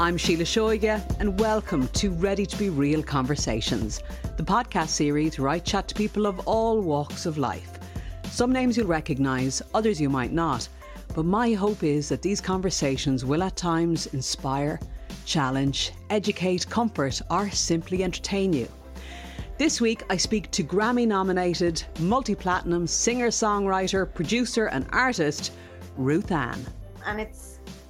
I'm Síle Seoige, and welcome to Ready to Be Real Conversations, the podcast series where I chat to people of all walks of life. Some names you'll recognise, others you might not, but my hope is that these conversations will at times inspire, challenge, educate, comfort, or simply entertain you. This week, I speak to Grammy nominated, multi platinum singer songwriter, producer, and artist, Ruth-Anne. And it's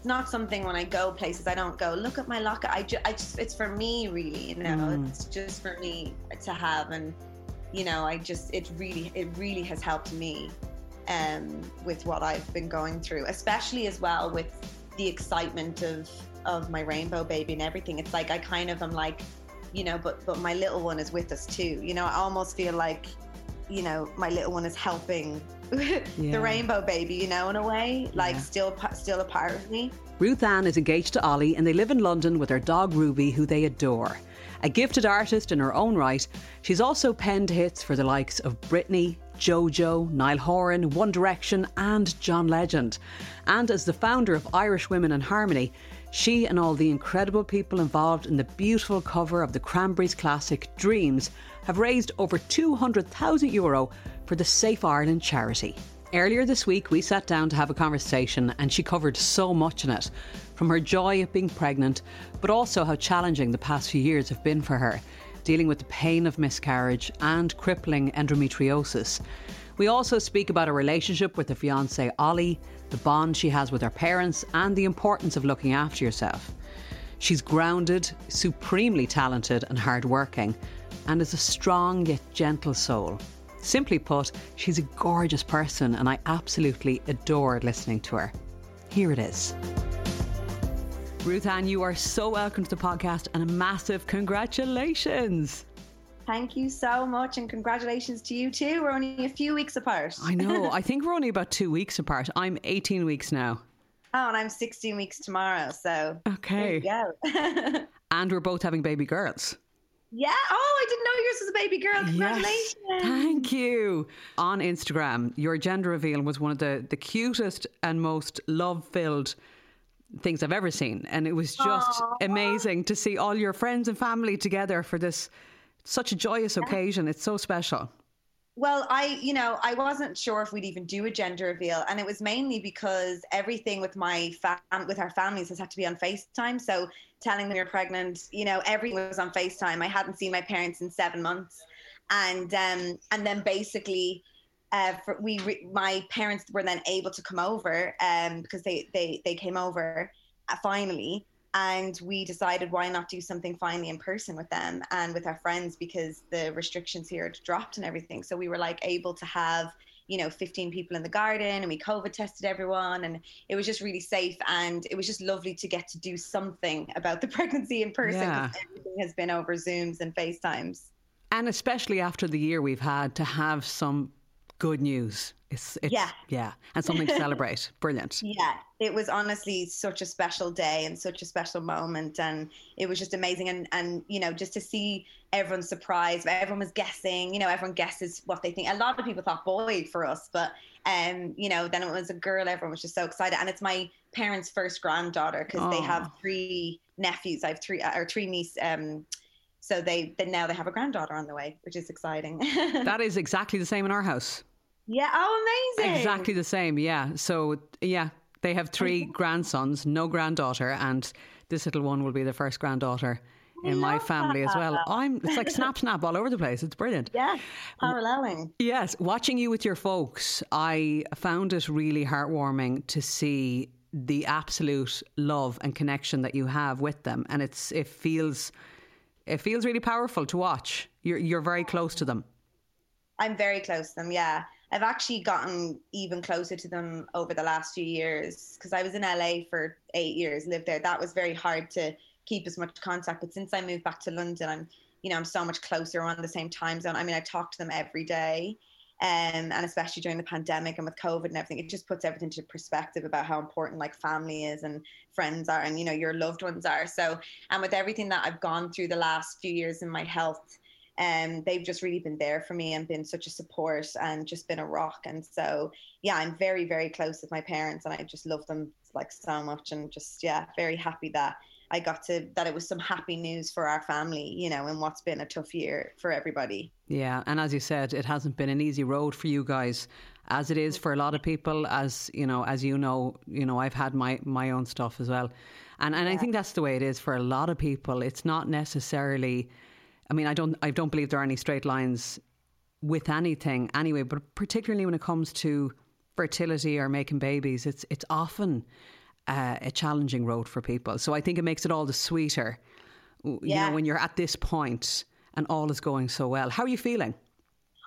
not something when I go places I don't go look at my locker. I, ju- I just it's for me really, you know. Mm. It's just for me to have, and you know, I just it really it really has helped me um, with what I've been going through, especially as well with the excitement of of my rainbow baby and everything. It's like I kind of am like, you know, but but my little one is with us too. You know, I almost feel like, you know, my little one is helping Yeah. the rainbow baby, you know, in a way, like Yeah. still still a part of me. Ruth-Anne is engaged to Ollie and they live in London with their dog Ruby, who they adore. A gifted artist in her own right, she's also penned hits for the likes of Britney, Jojo, Niall Horan, One Direction, and John Legend. And as the founder of Irish Women in Harmony, she and all the incredible people involved in the beautiful cover of the Cranberries classic Dreams have raised over 200,000 euro for the Safe Ireland charity. Earlier this week, we sat down to have a conversation, and she covered so much in it from her joy of being pregnant, but also how challenging the past few years have been for her, dealing with the pain of miscarriage and crippling endometriosis. We also speak about her relationship with her fiance Ollie, the bond she has with her parents, and the importance of looking after yourself. She's grounded, supremely talented, and hardworking, and is a strong yet gentle soul. Simply put, she's a gorgeous person, and I absolutely adored listening to her. Here it is. Ruth-Anne, you are so welcome to the podcast, and a massive congratulations. Thank you so much, and congratulations to you too. We're only a few weeks apart. I know, I think we're only about two weeks apart. I'm 18 weeks now. Oh, and I'm 16 weeks tomorrow. So Okay. go. And we're both having baby girls. yeah. Oh, I didn't know yours was a baby girl. Congratulations. Yes. Thank you. On Instagram, your gender reveal was one of the, the cutest and most love filled things I've ever seen. And it was just amazing to see all your friends and family together for this such a joyous occasion. It's so special. Well, I, you know, I wasn't sure if we'd even do a gender reveal, and it was mainly because everything with my fam- with our families has had to be on FaceTime. So telling them you're pregnant, you know, everything was on FaceTime. I hadn't seen my parents in seven months, and um, and then basically, uh, for, we re- my parents were then able to come over, um, because they they they came over uh, finally, and we decided why not do something finally in person with them and with our friends because the restrictions here had dropped and everything. So we were like able to have you know 15 people in the garden and we covid tested everyone and it was just really safe and it was just lovely to get to do something about the pregnancy in person Yeah. everything has been over zooms and facetimes And especially after the year we've had to have some good news. It's, it's Yeah. yeah, and something to celebrate. Brilliant. Yeah, it was honestly such a special day and such a special moment, and it was just amazing. And and you know, just to see everyone surprised, everyone was guessing. You know, everyone guesses what they think. A lot of people thought boy for us, but um, you know, then it was a girl. Everyone was just so excited, and it's my parents' first granddaughter because they have three nephews. I have three or three niece. Um, so they then now they have a granddaughter on the way, which is exciting. That is exactly the same in our house. Yeah. Oh, amazing. Exactly the same. Yeah. So yeah, they have three grandsons, no granddaughter, and this little one will be the first granddaughter in my family as well. I'm. It's like snap, snap all over the place. It's brilliant. Yeah, paralleling. Yes, watching you with your folks, I found it really heartwarming to see the absolute love and connection that you have with them, and it's it feels it feels really powerful to watch. You're you're very close to them. I'm very close to them. Yeah, I've actually gotten even closer to them over the last few years because I was in LA for eight years, lived there. That was very hard to keep as much contact. But since I moved back to London, I'm you know I'm so much closer. On the same time zone. I mean, I talk to them every day. Um, and especially during the pandemic and with COVID and everything, it just puts everything into perspective about how important like family is and friends are and you know your loved ones are. So, and with everything that I've gone through the last few years in my health, um, they've just really been there for me and been such a support and just been a rock. And so, yeah, I'm very, very close with my parents and I just love them like so much and just, yeah, very happy that I got to, that it was some happy news for our family, you know, in what's been a tough year for everybody. Yeah, and as you said, it hasn't been an easy road for you guys, as it is for a lot of people. As you know, as you know, you know, I've had my my own stuff as well, and and I think that's the way it is for a lot of people. It's not necessarily. I mean, I don't I don't believe there are any straight lines with anything anyway, but particularly when it comes to fertility or making babies, it's it's often uh, a challenging road for people. So I think it makes it all the sweeter, you Yeah. know, when you're at this point and all is going so well. How are you feeling?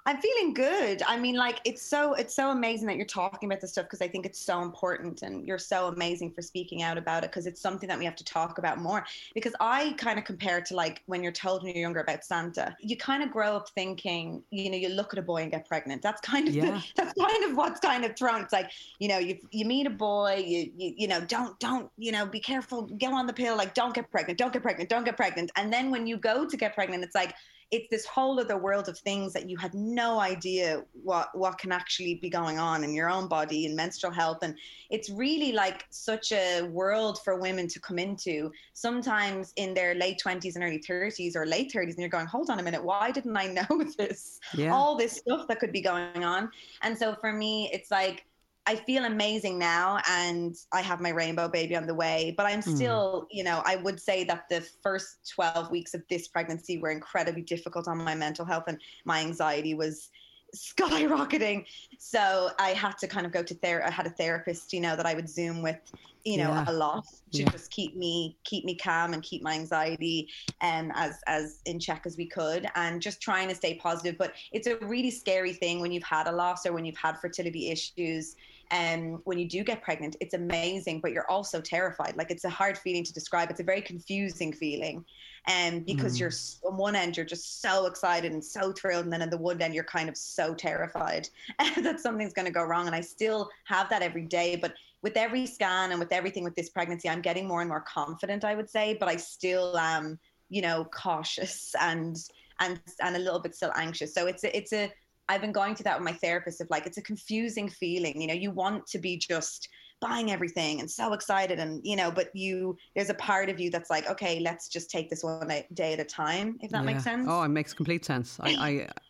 I'm feeling good. I mean, like it's so it's so amazing that you're talking about this stuff because I think it's so important, and you're so amazing for speaking out about it because it's something that we have to talk about more. Because I kind of compare it to like when you're told when you're younger about Santa, you kind of grow up thinking, you know, you look at a boy and get pregnant. That's kind of Yeah. that's kind of what's kind of thrown. It's like you know, you you meet a boy, you you you know, don't don't you know, be careful, go on the pill, like don't get pregnant, don't get pregnant, don't get pregnant, and then when you go to get pregnant, it's like it's this whole other world of things that you had no idea what what can actually be going on in your own body and menstrual health. And it's really like such a world for women to come into sometimes in their late 20s and early 30s or late 30s and you're going hold on a minute. Why didn't i know this? Yeah. all this stuff that could be going on. And so for me it's like I feel amazing now and I have my rainbow baby on the way, but I'm hmm. still, you know, I would say that the first 12 weeks of this pregnancy were incredibly difficult on my mental health and my anxiety was skyrocketing. So I had to kind of go to therapy. I had a therapist, you know, that I would Zoom with, you know, Yeah. a lot to Yeah. just keep me keep me calm and keep my anxiety um as as in check as we could and just trying to stay positive. But it's a really scary thing when you've had a loss or when you've had fertility issues. And when you do get pregnant, it's amazing, but you're also terrified. Like it's a hard feeling to describe. It's a very confusing feeling, and because mm. you're on one end you're just so excited and so thrilled, and then on the one end you're kind of so terrified that something's going to go wrong. And I still have that every day, but with every scan and with everything with this pregnancy, I'm getting more and more confident. I would say, but I still am, you know, cautious and and and a little bit still anxious. So it's a, it's a I've been going through that with my therapist of like it's a confusing feeling. You know, you want to be just buying everything and so excited and you know, but you there's a part of you that's like, okay, let's just take this one day at a time, if that makes sense. Oh, it makes complete sense. I,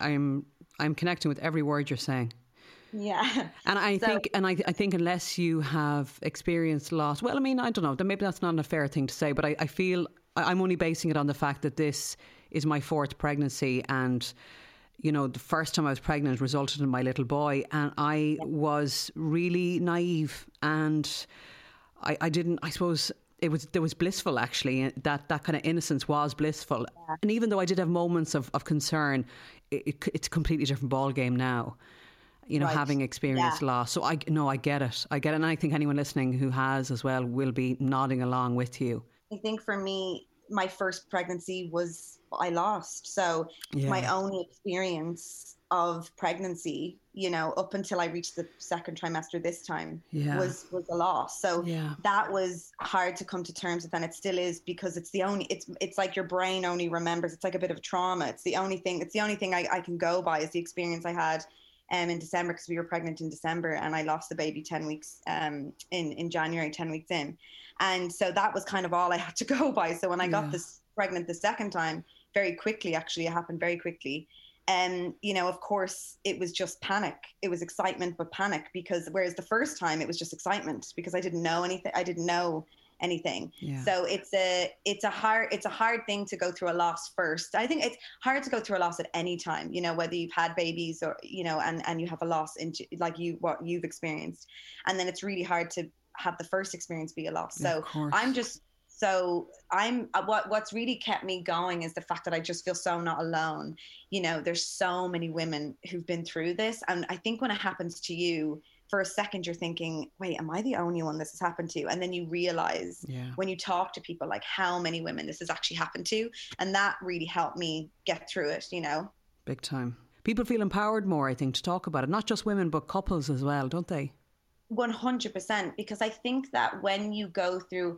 I, I'm, I'm connecting with every word you're saying. Yeah. And I So- think, and I, I think, unless you have experienced loss, well, I mean, I don't know. Then maybe that's not a fair thing to say, but I, I feel I'm only basing it on the fact that this is my fourth pregnancy, and you know, the first time I was pregnant resulted in my little boy, and I was really naive, and I, I didn't. I suppose it was there was blissful actually. Eh, that that kind of innocence was blissful, and even though I did have moments of of concern, it, it, it's a completely different ball game now you know, Right. having experienced Yeah. loss. So I no, I get it. I get it. And I think anyone listening who has as well will be nodding along with you. I think for me, my first pregnancy was I lost. So my Yeah. own experience of pregnancy, you know, up until I reached the second trimester this time Yeah. was was a loss. So Yeah. that was hard to come to terms with and it still is because it's the only it's it's like your brain only remembers it's like a bit of trauma. It's the only thing it's the only thing I, I can go by is the experience I had um, in December because we were pregnant in December and I lost the baby 10 weeks um, in, in January, 10 weeks in. And so that was kind of all I had to go by. So when I got Yeah. this pregnant the second time, very quickly, actually, it happened very quickly. And, you know, of course, it was just panic. It was excitement, but panic because whereas the first time it was just excitement because I didn't know anything. I didn't know anything. Yeah. So it's a it's a hard it's a hard thing to go through a loss first. I think it's hard to go through a loss at any time. You know, whether you've had babies or you know, and and you have a loss in like you what you've experienced, and then it's really hard to have the first experience be a loss. Yeah, So. I'm just so I'm uh, what what's really kept me going is the fact that I just feel so not alone. You know, there's so many women who've been through this, and I think when it happens to you, for a second you're thinking, "Wait, am I the only one this has happened to?" And then you realize Yeah. when you talk to people like how many women this has actually happened to, and that really helped me get through it. You know. Big time. People feel empowered more, I think, to talk about it. Not just women, but couples as well, don't they? 100% because i think that when you go through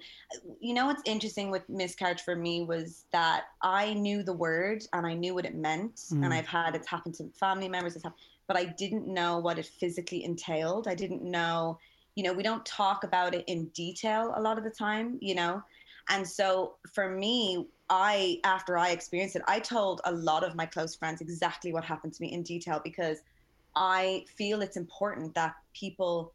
you know what's interesting with miscarriage for me was that i knew the word and i knew what it meant Mm. and i've had it's happened to family members it's happened, but i didn't know what it physically entailed i didn't know you know we don't talk about it in detail a lot of the time you know and so for me i after i experienced it i told a lot of my close friends exactly what happened to me in detail because i feel it's important that people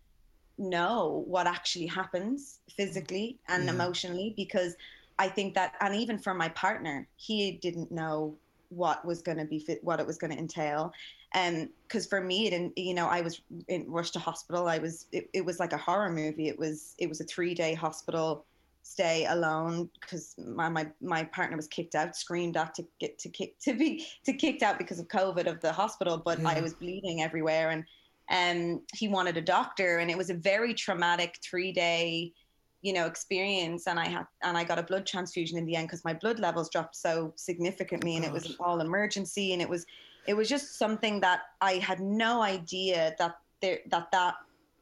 know what actually happens mm-hmm. physically and Yeah. emotionally because I think that and even for my partner he didn't know what was going to be fit what it was going to entail and because for me it didn't you know I was in rushed to hospital I was it, it was like a horror movie it was it was a three day hospital stay alone because my, my my partner was kicked out screamed at to get to kick to be to kicked out because of covid of the hospital but Yeah. I was bleeding everywhere and and he wanted a doctor and it was a very traumatic three day you know experience and i had and i got a blood transfusion in the end because my blood levels dropped so significantly and it was God. all emergency and it was it was just something that i had no idea that there that that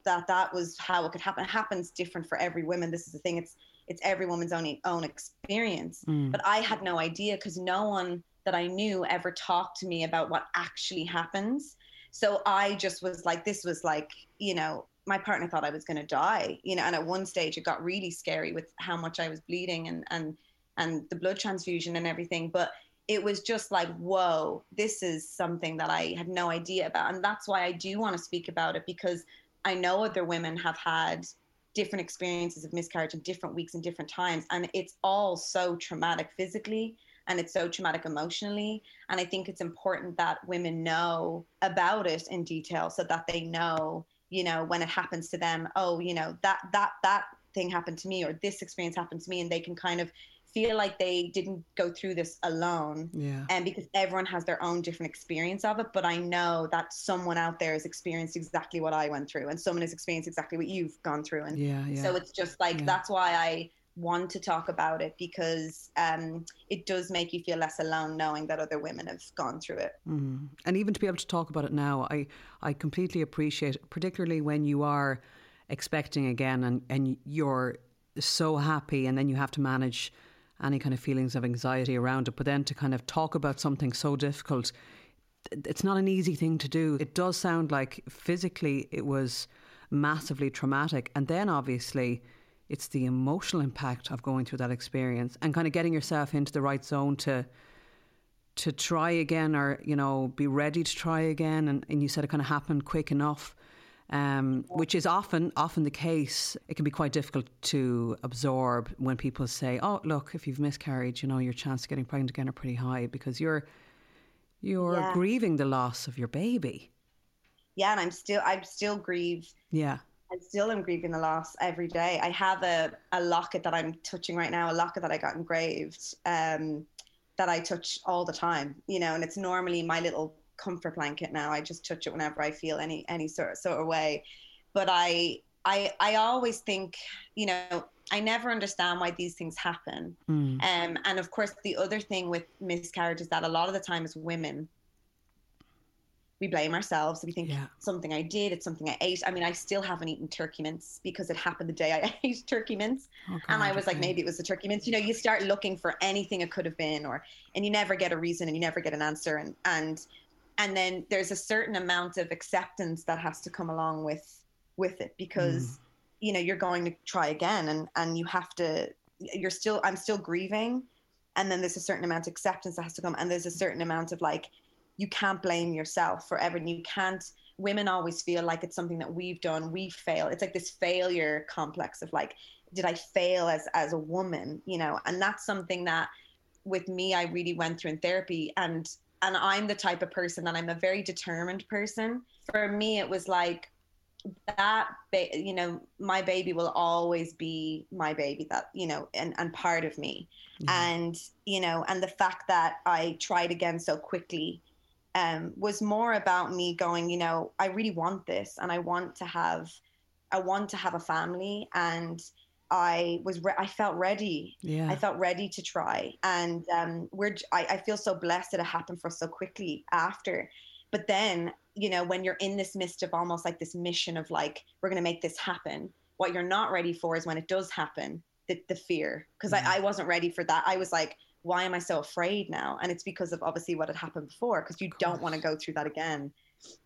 that that was how it could happen it happens different for every woman this is the thing it's it's every woman's own own experience Mm. but I had no idea because no one that I knew ever talked to me about what actually happens. So I just was like, this was like, you know, my partner thought I was going to die, you know, and at one stage it got really scary with how much I was bleeding and, and, and the blood transfusion and everything. But it was just like, whoa, this is something that I had no idea about. And that's why I do want to speak about it because I know other women have had different experiences of miscarriage in different weeks and different times. And it's all so traumatic physically and it's so traumatic emotionally. And I think it's important that women know about it in detail so that they know, you know, when it happens to them, oh, you know, that that that thing happened to me or this experience happened to me and they can kind of feel like they didn't go through this alone Yeah. and because everyone has their own different experience of it but i know that someone out there has experienced exactly what i went through and someone has experienced exactly what you've gone through and Yeah. Yeah. so it's just like Yeah. that's why i want to talk about it because um, it does make you feel less alone knowing that other women have gone through it Mm. And even to be able to talk about it now, I, I completely appreciate, particularly when you are expecting again and, and you're so happy, and then you have to manage any kind of feelings of anxiety around it. But then to kind of talk about something so difficult, it's not an easy thing to do. It does sound like physically it was massively traumatic. And then obviously it's the emotional impact of going through that experience and kind of getting yourself into the right zone to to try again or you know be ready to try again. And, and you said it kind of happened quick enough um, which is often often the case. It can be quite difficult to absorb when people say oh look if you've miscarried you know your chance of getting pregnant again are pretty high because you're you're Yeah. grieving the loss of your baby. Yeah and i'm still i still grieve yeah I still am grieving the loss every day. I have a, a locket that I'm touching right now, a locket that I got engraved um, that I touch all the time, you know, and it's normally my little comfort blanket now. I just touch it whenever I feel any any sort sort of way. But I I I always think, you know, I never understand why these things happen. Mm. Um, and of course, the other thing with miscarriage is that a lot of the time as women, we blame ourselves. We think Yeah. something I did, it's something I ate. I mean, I still haven't eaten turkey mince because it happened the day I ate turkey mince. Oh, and I was like, maybe it was the turkey mince. You know, you start looking for anything it could have been, or and you never get a reason and you never get an answer. And and and then there's a certain amount of acceptance that has to come along with with it because mm. you know you're going to try again and and you have to you're still i'm still grieving and then there's a certain amount of acceptance that has to come and there's a certain amount of like you can't blame yourself for everything. you can't women always feel like it's something that we've done we fail. it's like this failure complex of like did i fail as as a woman you know and that's something that with me i really went through in therapy and and i'm the type of person that i'm a very determined person for me it was like that ba- you know my baby will always be my baby that you know and and part of me mm-hmm. and you know and the fact that i tried again so quickly um was more about me going you know i really want this and i want to have i want to have a family and i was re- i felt ready Yeah. I felt ready to try, and um, we're. I, I feel so blessed that it happened for us so quickly after. But then, you know, when you're in this midst of almost like this mission of like, we're going to make this happen. What you're not ready for is when it does happen, the the fear. Because Yeah. I, I wasn't ready for that. I was like, why am I so afraid now? And it's because of obviously what had happened before. Because you don't want to go through that again.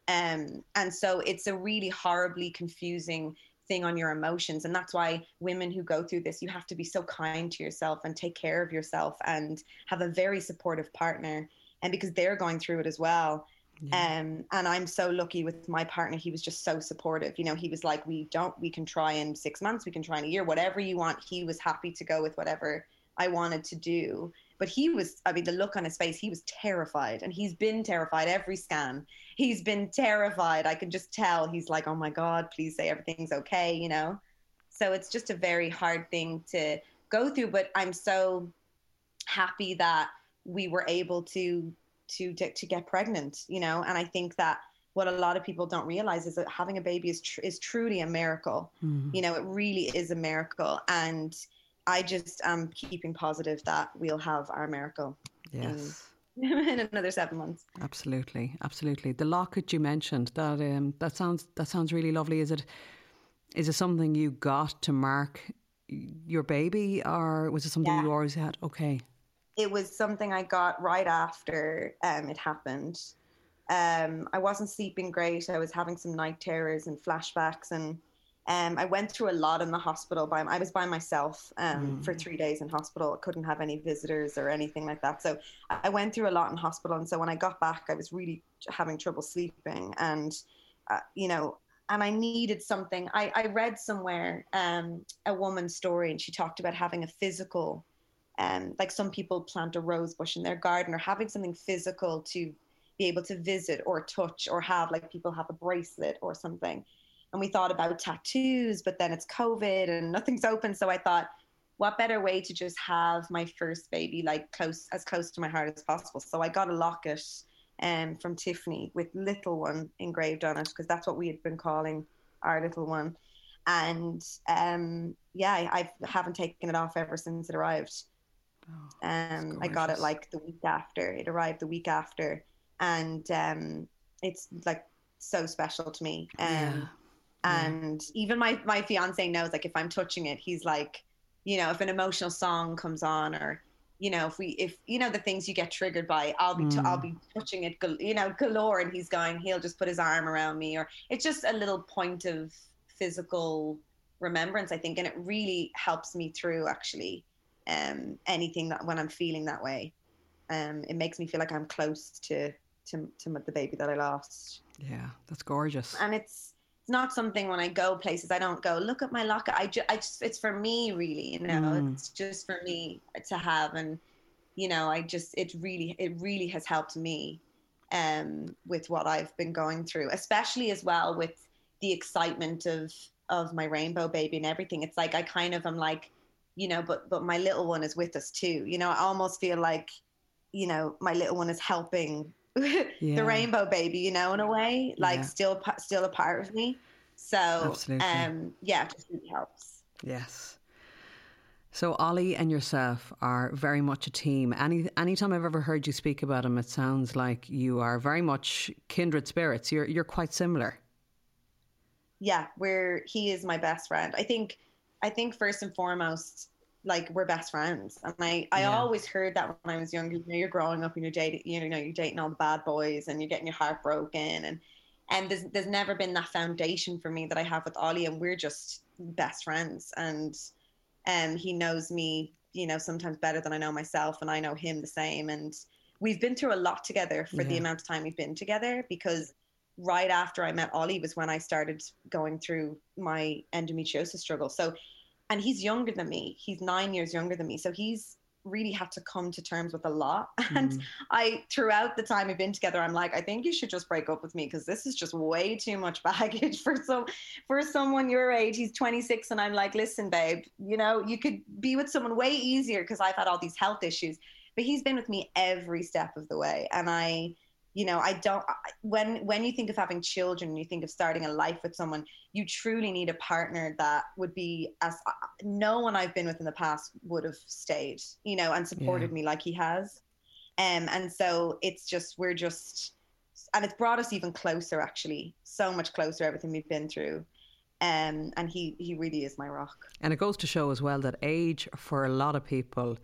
Um, and so it's a really horribly confusing thing on your emotions. And that's why women who go through this you have to be so kind to yourself and take care of yourself and have a very supportive partner. And because they're going through it as well. Um and i'm so lucky with my partner he was just so supportive. You know he was like we don't we can try in 6 months we can try in a year whatever you want. He was happy to go with whatever i wanted to do but he was i mean the look on his face he was terrified and he's been terrified every scan. He's been terrified. I can just tell. He's like oh my god please say everything's okay you know? So it's just a very hard thing to go through but i'm so happy that we were able to to to, to get pregnant you know? And i think that what a lot of people don't realize is that having a baby is tr- is truly a miracle. Mhm. you know it really is a miracle. And i just am keeping positive that we'll have our miracle Yes. in another seven months Absolutely, absolutely. The locket you mentioned that um, that sounds that sounds really lovely. Is it is it something you got to mark your baby, or was it something Yeah. you always had? Okay, it was something I got right after um, it happened. Um, I wasn't sleeping great. I was having some night terrors and flashbacks, and um, I went through a lot in the hospital. By I was by myself um, for three days in hospital. I couldn't have any visitors or anything like that. So I went through a lot in hospital. And so when I got back, I was really having trouble sleeping, and uh, you know. And I needed something. I, I read somewhere um, a woman's story, and she talked about having a physical um, like some people plant a rose bush in their garden or having something physical to be able to visit or touch or have like people have a bracelet or something and we thought about tattoos but then it's covid and nothing's open so i thought what better way to just have my first baby like close as close to my heart as possible so i got a locket um, from tiffany with little one engraved on it because that's what we had been calling our little one and um, yeah I, I haven't taken it off ever since it arrived Oh, um, I got it like the week after. It arrived the week after, and um, it's like so special to me. Um, Yeah. And even my my fiance knows like if I'm touching it, he's like, you know, if an emotional song comes on, or you know, if we if you know the things you get triggered by, I'll be t- I'll be touching it, gal- you know, galore, and he's going, he'll just put his arm around me, or it's just a little point of physical remembrance, I think, and it really helps me through actually um, anything that when I'm feeling that way. Um, it makes me feel like I'm close to, to to the baby that I lost, yeah, that's gorgeous. and it's not something when I go places I don't go look at my locket. I, ju- I just it's for me really, you know. Mm. It's just for me to have, and you know, I just it really it really has helped me um, with what I've been going through, especially as well with the excitement of of my rainbow baby and everything. It's like I kind of am like, you know, but but my little one is with us too. You know, I almost feel like, you know, my little one is helping Yeah. the rainbow baby. You know, in a way, like Yeah. still still a part of me. So Absolutely. um, yeah, it just really helps. Yes. So Ollie and yourself are very much a team. Any anytime I've ever heard you speak about him, it sounds like you are very much kindred spirits. You're you're quite similar. Yeah, we're he is my best friend. I think I think first and foremost, like we're best friends. And I, I yeah. always heard that when I was younger. You know, you're growing up and you're dating you know, you're dating all the bad boys and you're getting your heart broken and and there's there's never been that foundation for me that I have with Ollie and we're just best friends and and he knows me, you know, sometimes better than I know myself, and I know him the same. And we've been through a lot together for yeah. the amount of time we've been together because right after I met Ollie was when I started going through my endometriosis struggle. So, and he's younger than me. He's nine years younger than me. So he's really had to come to terms with a lot. And mm. I, throughout the time we've been together, I'm like, I think you should just break up with me because this is just way too much baggage for some for someone your age. He's 26, and I'm like, listen, babe, you know, you could be with someone way easier because I've had all these health issues. But he's been with me every step of the way, and I you know i don't when when you think of having children you think of starting a life with someone you truly need a partner that would be as uh, no one i've been with in the past would have stayed you know and supported yeah. me like he has. Um, and so it's just we're just and it's brought us even closer actually so much closer everything we've been through. Um, and he he really is my rock. And it goes to show as well that age for a lot of people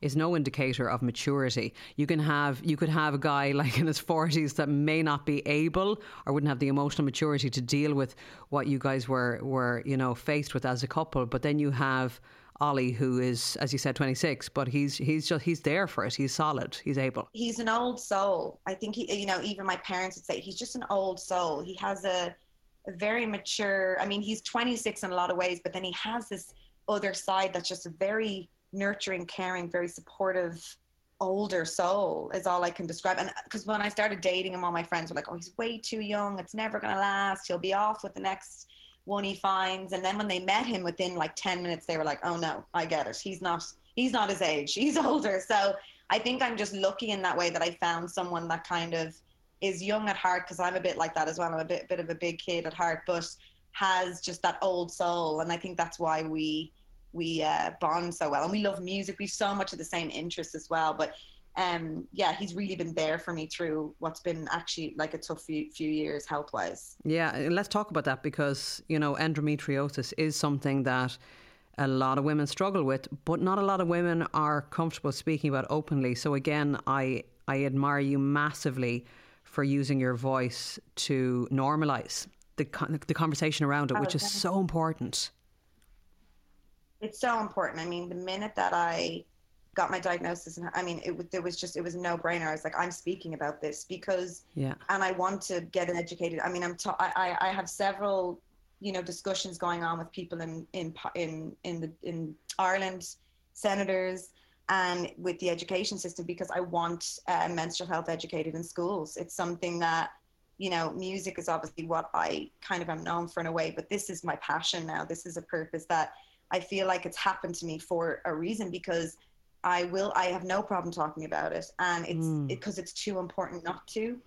is no indicator of maturity. You can have you could have a guy like in his forties that may not be able or wouldn't have the emotional maturity to deal with what you guys were were you know faced with as a couple. But then you have Ollie, who is, as you said, 26, but he's he's just he's there for it. He's solid. He's able. He's an old soul. I think he, you know, even my parents would say he's just an old soul. He has a, a very mature. I mean, he's 26 in a lot of ways, but then he has this other side that's just very nurturing, caring, very supportive older soul is all I can describe. And uh, because when I started dating him, all my friends were like, "Oh, he's way too young. It's never gonna last. He'll be off with the next one he finds." And then when they met him, within like ten minutes, they were like, "Oh no, I get it. He's not. He's not his age. He's older." So I think I'm just lucky in that way that I found someone that kind of is young at heart because I'm a bit like that as well. I'm a bit bit of a big kid at heart, but has just that old soul, and I think that's why we we uh, bond so well and we love music we've so much of the same interests as well but um, yeah, he's really been there for me through what's been actually like a tough few, few years health wise. Yeah, let's talk about that because, you know, endometriosis is something that a lot of women struggle with, but not a lot of women are comfortable speaking about openly. So again, I I admire you massively for using your voice to normalize the the conversation around it, oh, which is so important it's so important. I mean, the minute that I got my diagnosis, and I mean, it, it was just it was no brainer. I was like, I'm speaking about this because, yeah, and I want to get educated. I mean, I'm ta- I, I have several you know discussions going on with people in in in in the in Ireland, senators, and with the education system because I want uh, menstrual health educated in schools. It's something that you know, music is obviously what I kind of am known for in a way, but this is my passion now. This is a purpose that I feel like it's happened to me for a reason because I will I have no problem talking about it and it's because mm. it, it's too important not to.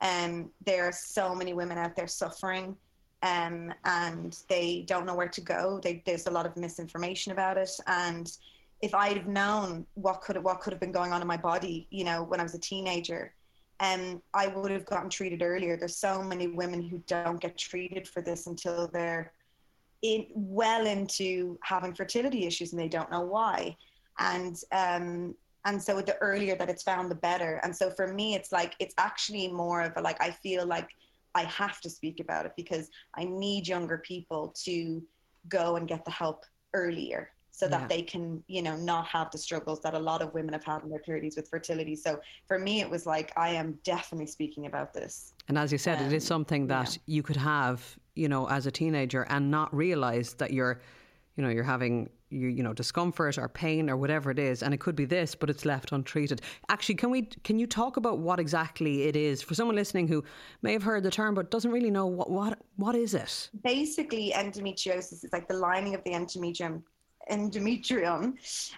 And um, there are so many women out there suffering um, and they don't know where to go. They, there's a lot of misinformation about it and if I'd have known what could have, what could have been going on in my body, you know, when I was a teenager, um, I would have gotten treated earlier. There's so many women who don't get treated for this until they're in well into having fertility issues and they don't know why and um and so the earlier that it's found the better and so for me it's like it's actually more of a like i feel like i have to speak about it because i need younger people to go and get the help earlier so that yeah. they can you know not have the struggles that a lot of women have had in their 30s with fertility so for me it was like i am definitely speaking about this and as you said um, it is um, something that yeah. you could have you know, as a teenager and not realize that you're, you know, you're having you, you know discomfort or pain or whatever it is. And it could be this but it's left untreated. Actually can we can you talk about what exactly it is? For someone listening who may have heard the term but doesn't really know what what what is it? Basically endometriosis is like the lining of the endometrium endometrium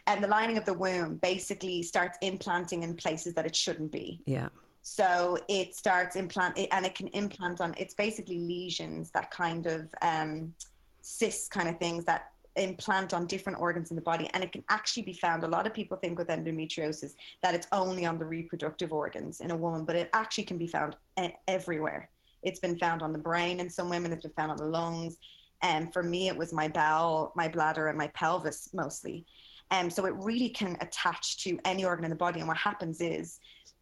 and the lining of the womb basically starts implanting in places that it shouldn't be. Yeah so it starts implant and it can implant on. It's basically lesions that kind of um, cysts kind of things that implant on different organs in the body, and it can actually be found. A lot of people think with endometriosis that it's only on the reproductive organs in a woman, but it actually can be found everywhere. It's been found on the brain in some women. It's been found on the lungs. And for me, it was my bowel, my bladder, and my pelvis mostly. And um, so it really can attach to any organ in the body. And what happens is,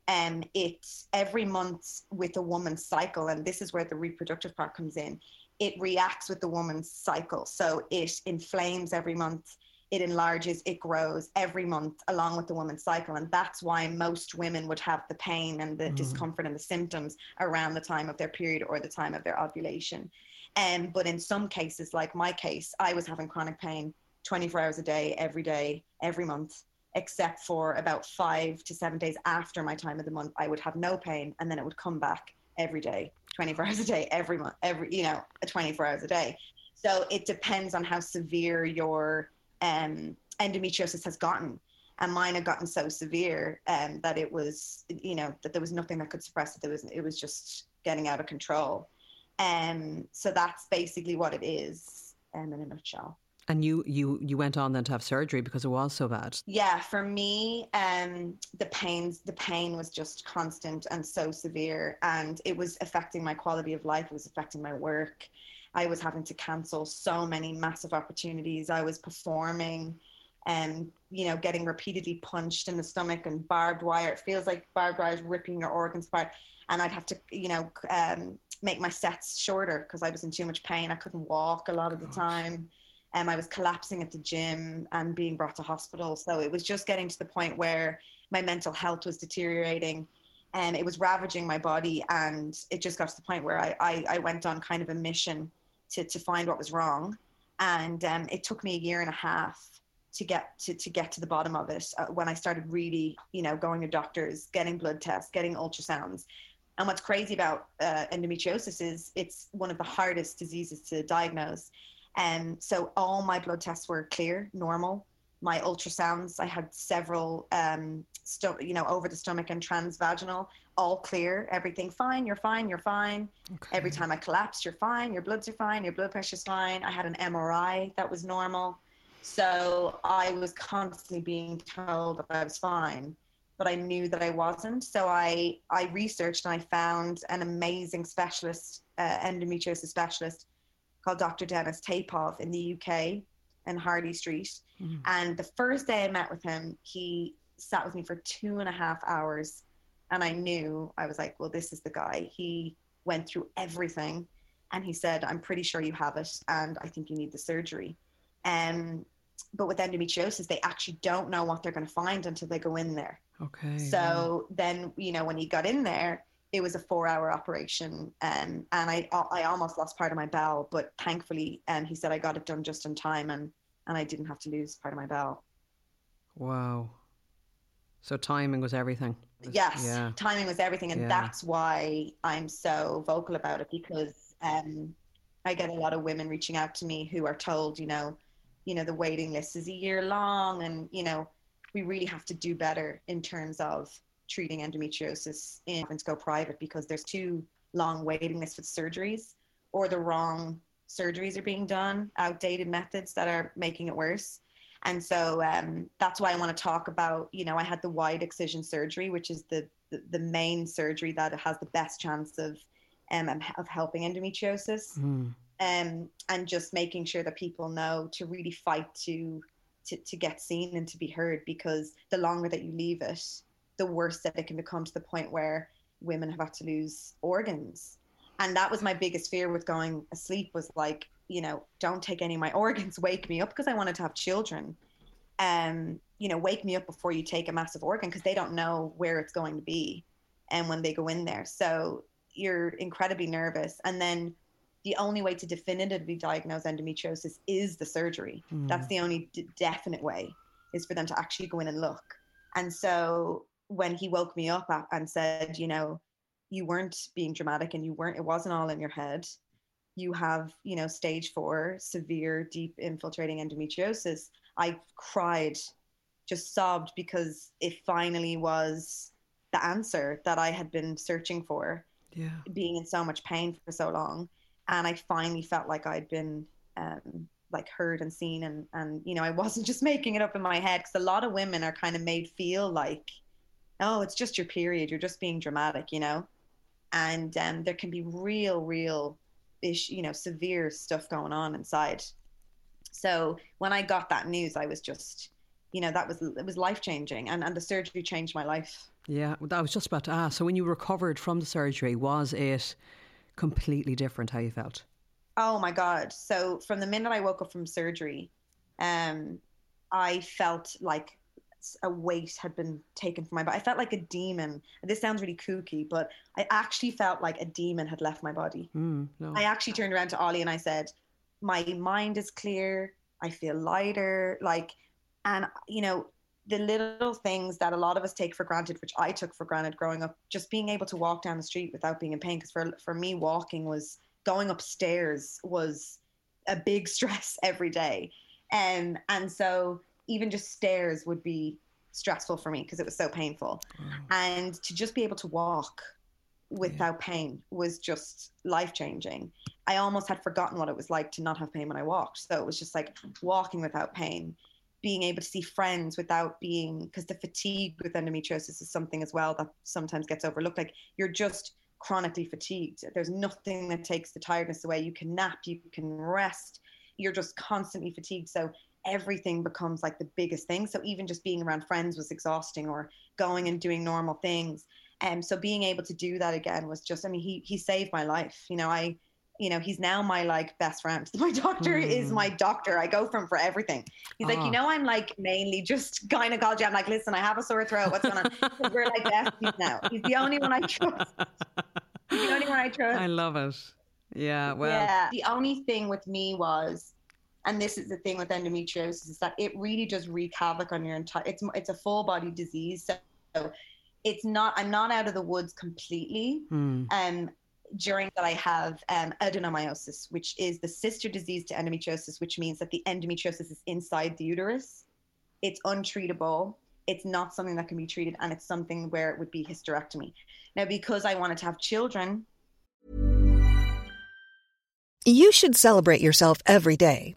um, it's every month with a woman's cycle, and this is where the reproductive part comes in. It reacts with the woman's cycle, so it inflames every month it enlarges, it grows every month along with the woman's cycle. And that's why most women would have the pain and the mm. discomfort and the symptoms around the time of their period or the time of their ovulation. Um, but in some cases, like my case, I was having chronic pain 24 hours a day, every day, every month, except for about five to seven days after my time of the month. I would have no pain and then it would come back every day, 24 hours a day, every month, every, you know, 24 hours a day. So it depends on how severe your um, endometriosis has gotten. And mine had gotten so severe um, that it was, you know, that there was nothing that could suppress it. There was, it was just getting out of control. And um, so that's basically what it is um, in a nutshell. And you you you went on then to have surgery because it was so bad. Yeah, for me, um, the pains the pain was just constant and so severe, and it was affecting my quality of life. It was affecting my work. I was having to cancel so many massive opportunities. I was performing and, you know, getting repeatedly punched in the stomach and barbed wire. It feels like barbed wire is ripping your organs apart. And I'd have to, you know, um, make my sets shorter because I was in too much pain. I couldn't walk a lot of the time. Um, I was collapsing at the gym and being brought to hospital. So it was just getting to the point where my mental health was deteriorating and it was ravaging my body. And it just got to the point where I, I, I went on kind of a mission to, to find what was wrong. And um, it took me a year and a half to get to, to get to the bottom of it uh, when I started really, you know, going to doctors, getting blood tests, getting ultrasounds. And what's crazy about uh, endometriosis is it's one of the hardest diseases to diagnose. And um, so all my blood tests were clear, normal. My ultrasounds, I had several, um, sto- you know, over the stomach and transvaginal all clear, everything fine, you're fine, you're fine. Okay. Every time I collapsed, you're fine, your bloods are fine, your blood pressure's fine. I had an MRI that was normal. So I was constantly being told that I was fine, but I knew that I wasn't. So I, I researched and I found an amazing specialist, uh, endometriosis specialist called Dr. Dennis Tapov in the UK in Harley Street. Mm-hmm. And the first day I met with him, he sat with me for two and a half hours and I knew, I was like, well, this is the guy. He went through everything and he said, I'm pretty sure you have it and I think you need the surgery. Um, but with endometriosis, they actually don't know what they're going to find until they go in there. Okay. So then, you know, when he got in there, it was a four-hour operation, um, and I I almost lost part of my bowel, but thankfully, um, he said I got it done just in time, and and I didn't have to lose part of my bowel. Wow. So timing was everything. Yes, yeah. timing was everything, and yeah. that's why I'm so vocal about it because um, I get a lot of women reaching out to me who are told, you know, you know, the waiting list is a year long, and you know, we really have to do better in terms of treating endometriosis in and go private because there's too long waiting lists with surgeries, or the wrong surgeries are being done, outdated methods that are making it worse. And so um, that's why I want to talk about, you know, I had the wide excision surgery, which is the, the, the main surgery that has the best chance of, um, of helping endometriosis. Mm. Um, and just making sure that people know to really fight to, to, to get seen and to be heard because the longer that you leave it, the worse that it can become to the point where women have had to lose organs. And that was my biggest fear with going asleep was like, you know, don't take any of my organs, wake me up because I wanted to have children. Um, you know, wake me up before you take a massive organ because they don't know where it's going to be and when they go in there. So you're incredibly nervous. And then the only way to definitively diagnose endometriosis is the surgery. Mm. That's the only d- definite way is for them to actually go in and look. And so when he woke me up and said, you know, you weren't being dramatic and you weren't, it wasn't all in your head you have, you know, stage four, severe, deep infiltrating endometriosis, I cried, just sobbed because it finally was the answer that I had been searching for. Yeah. Being in so much pain for so long. And I finally felt like I'd been um, like heard and seen and and you know I wasn't just making it up in my head because a lot of women are kind of made feel like oh it's just your period you're just being dramatic you know? And um, there can be real real ish you know severe stuff going on inside. So when I got that news I was just you know that was it was life changing and and the surgery changed my life. Yeah I was just about to ask. So when you recovered from the surgery was it completely different how you felt? Oh my God. So from the minute I woke up from surgery, um, I felt like a weight had been taken from my body. I felt like a demon. This sounds really kooky, but I actually felt like a demon had left my body. Mm, no. I actually turned around to Ollie and I said, My mind is clear. I feel lighter. Like, and, you know, the little things that a lot of us take for granted, which I took for granted growing up, just being able to walk down the street without being in pain. Because for, for me, walking was going upstairs was a big stress every day. Um, and so even just stairs would be stressful for me because it was so painful. And to just be able to walk without yeah. pain was just life changing. I almost had forgotten what it was like to not have pain when I walked. So it was just like walking without pain, being able to see friends without being, because the fatigue with endometriosis is something as well that sometimes gets overlooked. Like you're just chronically fatigued. There's nothing that takes the tiredness away. You can nap, you can rest. You're just constantly fatigued. So everything becomes like the biggest thing. So even just being around friends was exhausting or going and doing normal things. And um, so being able to do that again was just, I mean, he, he saved my life. You know, I, you know, he's now my like best friend. My doctor mm. is my doctor. I go from for everything. He's oh. like, you ah. know, I'm like mainly just gynecology. I'm like, listen, I have a sore throat. What's going on? We're like besties now. He's the only one I trust. He's the only one I trust. I love it. Yeah. Well. Yeah. The only thing with me was, and this is the thing with endometriosis is that it really does wreak havoc on your entire. It's it's a full body disease. So it's not. I'm not out of the woods completely. Mm. Um during that I have um, adenomyosis, which is the sister disease to endometriosis, which means that the endometriosis is inside the uterus. It's untreatable. It's not something that can be treated, and it's something where it would be hysterectomy. Now, because I wanted to have children. You should celebrate yourself every day,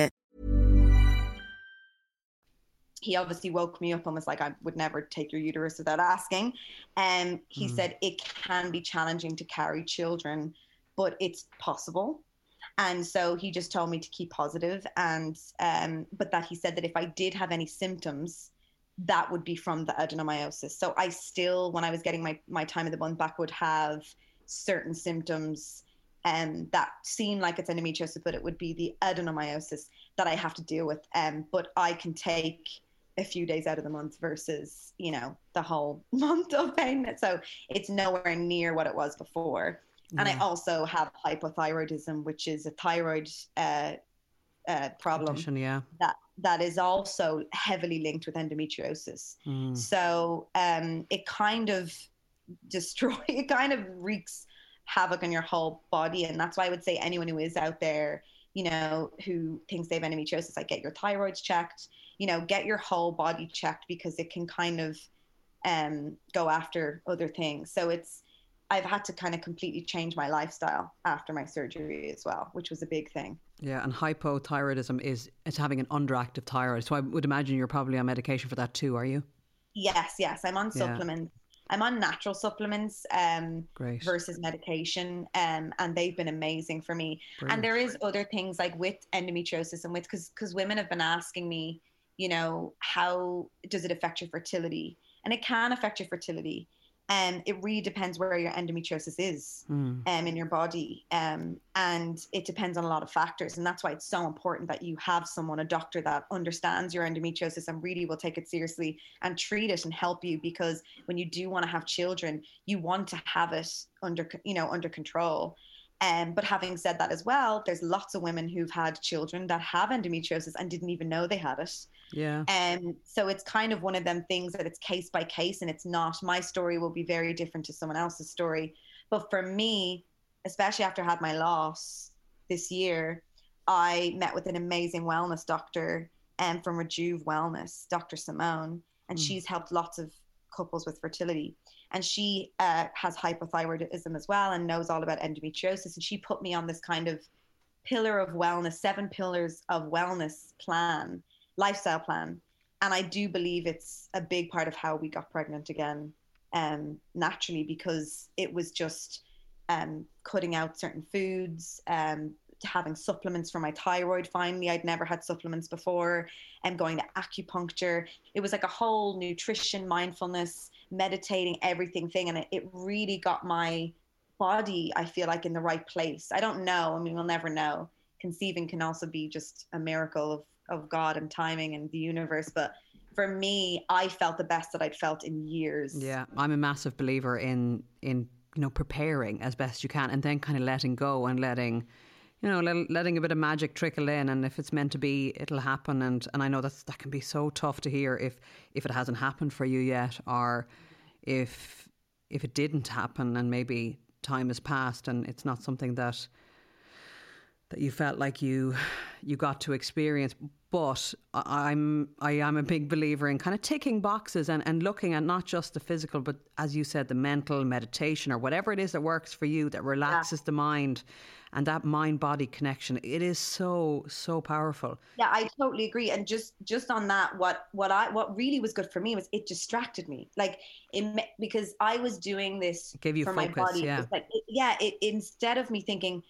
he obviously woke me up and was like, I would never take your uterus without asking. And he mm. said it can be challenging to carry children, but it's possible. And so he just told me to keep positive and um, but that he said that if I did have any symptoms, that would be from the adenomyosis. So I still, when I was getting my, my time of the month back, would have certain symptoms um, that seem like it's endometriosis, but it would be the adenomyosis that I have to deal with. Um, but I can take a few days out of the month versus you know the whole month of pain so it's nowhere near what it was before. And i also have hypothyroidism which is a thyroid uh, uh, problem Condition, yeah. that that is also heavily linked with endometriosis. Mm. so um, it kind of destroy it kind of wreaks havoc on your whole body. And that's why i would say anyone who is out there you know, who thinks they have endometriosis, like get your thyroids checked, you know, get your whole body checked because it can kind of um, go after other things. So it's, I've had to kind of completely change my lifestyle after my surgery as well, which was a big thing. Yeah, and hypothyroidism is it's having an underactive thyroid. So I would imagine you're probably on medication for that too, are you? Yes, yes. I'm on supplements. Yeah. I'm on natural supplements um, Great. versus medication, um, and they've been amazing for me. Brilliant. And there is other things like with endometriosis and with because because women have been asking me, you know, how does it affect your fertility? And it can affect your fertility um, it really depends where your endometriosis is mm. um, in your body. Um, and it depends on a lot of factors. And that's why it's so important that you have someone, a doctor that understands your endometriosis and really will take it seriously and treat it and help you. Because when you do want to have children, you want to have it under, you know, under control. Um, but having said that as well, there's lots of women who've had children that have endometriosis and didn't even know they had it. Yeah. And um, so it's kind of one of them things that it's case by case and it's not my story will be very different to someone else's story. But for me, especially after I had my loss this year, I met with an amazing wellness doctor um, from Rejuve Wellness, Dr. Simone, and mm. she's helped lots of couples with fertility and she uh, has hypothyroidism as well and knows all about endometriosis and she put me on this kind of pillar of wellness seven pillars of wellness plan lifestyle plan. And i do believe it's a big part of how we got pregnant again um, naturally because it was just um, cutting out certain foods um, having supplements for my thyroid. Finally i'd never had supplements before and going to acupuncture. It was like a whole nutrition mindfulness meditating everything thing. And it, it really got my body i feel like in the right place. I don't know. I mean we'll never know. Conceiving can also be just a miracle of, of god and timing and the universe but for me i felt the best that i'd felt in years yeah i'm a massive believer in in you know preparing as best you can and then kind of letting go and letting you know, letting a bit of magic trickle in, and if it's meant to be, it'll happen. And and I know that that can be so tough to hear if if it hasn't happened for you yet, or if if it didn't happen, and maybe time has passed, and it's not something that that you felt like you you got to experience. But I'm I am a big believer in kind of ticking boxes and, and looking at not just the physical, but as you said, the mental meditation or whatever it is that works for you that relaxes yeah. the mind and that mind body connection. It is so so powerful. Yeah, I totally agree. And just just on that, what what I what really was good for me was it distracted me. Like it because I was doing this it gave you for focus, my body. Yeah, like it, yeah. It instead of me thinking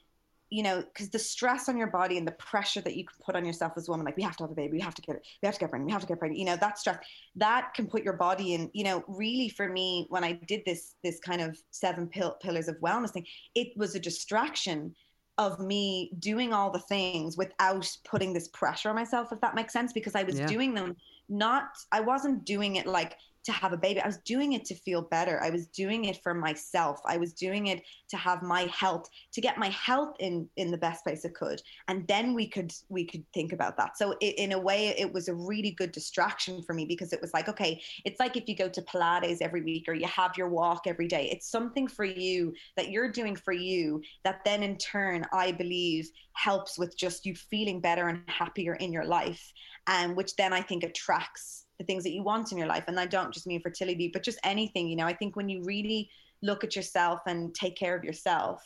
you know, because the stress on your body and the pressure that you can put on yourself as a woman, like we have to have a baby, we have to get it, we have to get pregnant, we have to get pregnant, you know, that stress that can put your body in, you know, really for me, when I did this, this kind of seven pill- pillars of wellness thing, it was a distraction of me doing all the things without putting this pressure on myself, if that makes sense, because I was yeah. doing them not, I wasn't doing it like to have a baby. I was doing it to feel better. I was doing it for myself. I was doing it to have my health, to get my health in in the best place it could. And then we could we could think about that. So it, in a way, it was a really good distraction for me because it was like, okay, it's like if you go to Pilates every week or you have your walk every day. It's something for you that you're doing for you that then in turn, I believe helps with just you feeling better and happier in your life, and which then I think attracts the things that you want in your life. And I don't just mean fertility, but just anything, you know, I think when you really look at yourself and take care of yourself,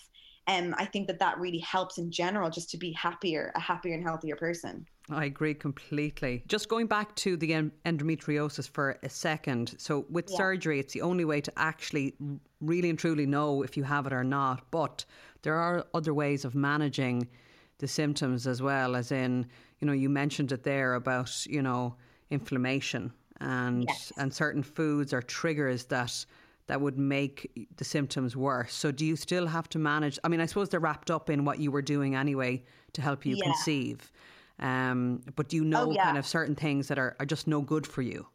um, I think that that really helps in general just to be happier, a happier and healthier person. I agree completely. Just going back to the endometriosis for a second. So, with yeah. surgery, it's the only way to actually really and truly know if you have it or not. But there are other ways of managing the symptoms as well, as in, you know, you mentioned it there about, you know, inflammation and yes. and certain foods or triggers that that would make the symptoms worse. So do you still have to manage? I mean, I suppose they're wrapped up in what you were doing anyway to help you yeah. conceive. Um, but do you know oh, yeah. kind of certain things that are, are just no good for you?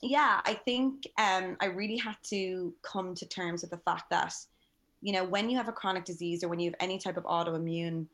Yeah, I think um, I really had to come to terms with the fact that, you know, when you have a chronic disease or when you have any type of autoimmune,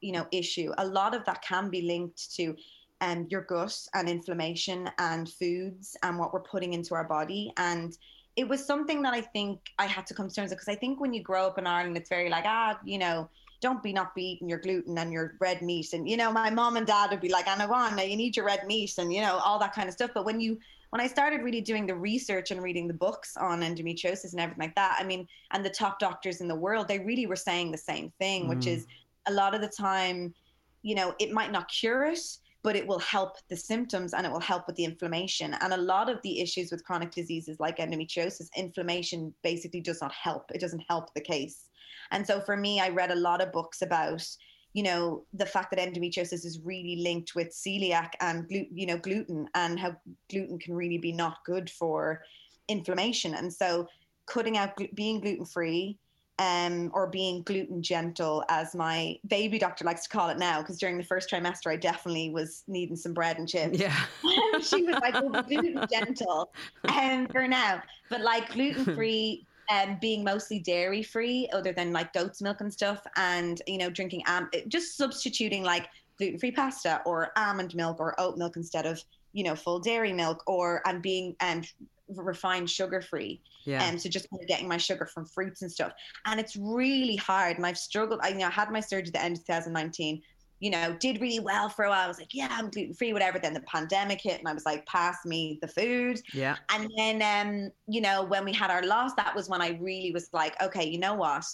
you know, issue, a lot of that can be linked to um, your gut and inflammation and foods and what we're putting into our body. And it was something that I think I had to come to terms with because I think when you grow up in Ireland, it's very like, ah, you know, don't be not be eating your gluten and your red meat. And, you know, my mom and dad would be like, Anna, Anna, you need your red meat and, you know, all that kind of stuff. But when you, when I started really doing the research and reading the books on endometriosis and everything like that, I mean, and the top doctors in the world, they really were saying the same thing, mm. which is a lot of the time, you know, it might not cure it, but it will help the symptoms and it will help with the inflammation. And a lot of the issues with chronic diseases like endometriosis, inflammation basically does not help. It doesn't help the case. And so for me, I read a lot of books about you know the fact that endometriosis is really linked with celiac and you know gluten and how gluten can really be not good for inflammation and so cutting out being gluten free um, or being gluten gentle, as my baby doctor likes to call it now, because during the first trimester, I definitely was needing some bread and chips. Yeah. she was like, well, gluten gentle um, for now, but like gluten free, um, being mostly dairy free, other than like goat's milk and stuff, and you know drinking um, just substituting like gluten free pasta or almond milk or oat milk instead of you know full dairy milk, or and being and refined sugar free. Yeah. Um, so just kind of getting my sugar from fruits and stuff, and it's really hard. And I've struggled. I you know I had my surgery at the end of 2019 you know, did really well for a while. I was like, yeah, I'm gluten free, whatever. Then the pandemic hit and I was like, pass me the food. Yeah. And then, um, you know, when we had our loss, that was when I really was like, okay, you know what?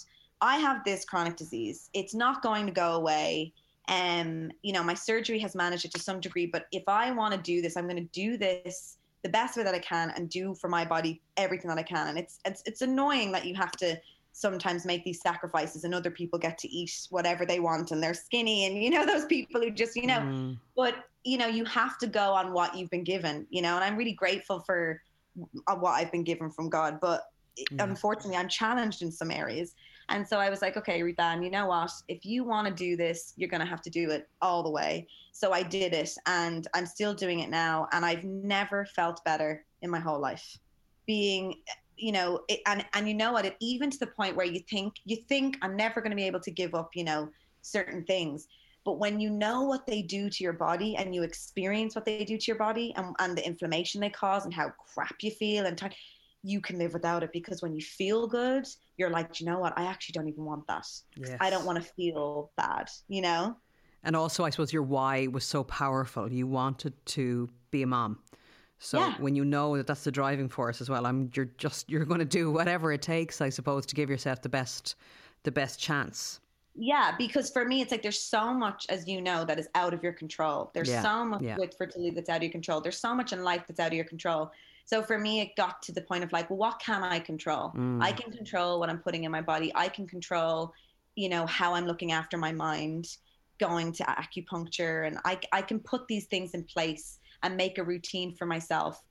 I have this chronic disease. It's not going to go away. Um, you know, my surgery has managed it to some degree, but if I want to do this, I'm going to do this the best way that I can and do for my body everything that I can. And it's it's it's annoying that you have to sometimes make these sacrifices and other people get to eat whatever they want and they're skinny and you know those people who just you know mm. but you know you have to go on what you've been given you know and i'm really grateful for uh, what i've been given from god but yeah. unfortunately i'm challenged in some areas and so i was like okay Ruth-Anne, you know what if you want to do this you're going to have to do it all the way so i did it and i'm still doing it now and i've never felt better in my whole life being you know, it, and and you know what? It even to the point where you think you think I'm never going to be able to give up, you know, certain things. But when you know what they do to your body and you experience what they do to your body and, and the inflammation they cause and how crap you feel and t- you can live without it because when you feel good, you're like, you know what? I actually don't even want that. Yes. I don't want to feel bad, you know? And also, I suppose your why was so powerful. You wanted to be a mom. So yeah. when you know that that's the driving force as well, I'm you're just you're going to do whatever it takes, I suppose, to give yourself the best the best chance. Yeah, because for me, it's like there's so much, as you know, that is out of your control. There's yeah. so much yeah. with fertility that's out of your control. There's so much in life that's out of your control. So for me, it got to the point of like, well, what can I control? Mm. I can control what I'm putting in my body. I can control, you know, how I'm looking after my mind, going to acupuncture, and I I can put these things in place and make a routine for myself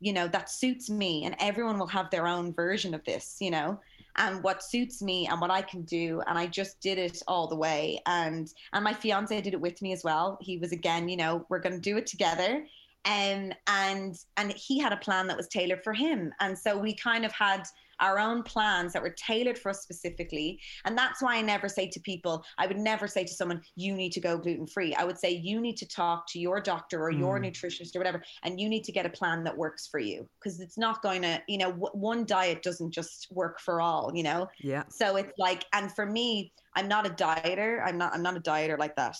you know that suits me and everyone will have their own version of this you know and what suits me and what I can do and I just did it all the way and and my fiance did it with me as well he was again you know we're going to do it together um, and and he had a plan that was tailored for him and so we kind of had our own plans that were tailored for us specifically. And that's why I never say to people, I would never say to someone, you need to go gluten free. I would say, you need to talk to your doctor or mm. your nutritionist or whatever, and you need to get a plan that works for you because it's not going to, you know, w- one diet doesn't just work for all, you know? Yeah. So it's like, and for me, I'm not a dieter. I'm not, I'm not a dieter like that.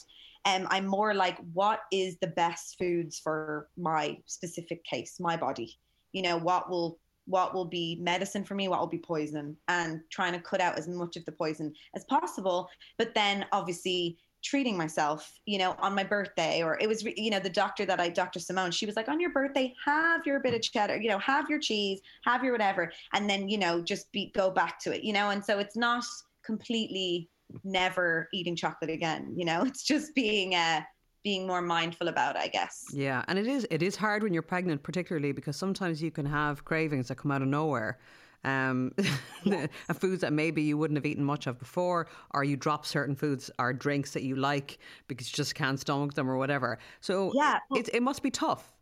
Um, I'm more like, what is the best foods for my specific case, my body? You know, what will what will be medicine for me, what will be poison, and trying to cut out as much of the poison as possible. But then obviously treating myself, you know, on my birthday, or it was, you know, the doctor that I, Dr. Simone, she was like, on your birthday, have your bit of cheddar, you know, have your cheese, have your whatever, and then, you know, just be, go back to it, you know, and so it's not completely never eating chocolate again, you know, it's just being, uh, being more mindful about, I guess. Yeah, and it is it is hard when you're pregnant, particularly because sometimes you can have cravings that come out of nowhere. Um, yeah. foods that maybe you wouldn't have eaten much of before, or you drop certain foods or drinks that you like because you just can't stomach them or whatever. So yeah, well, it, it must be tough.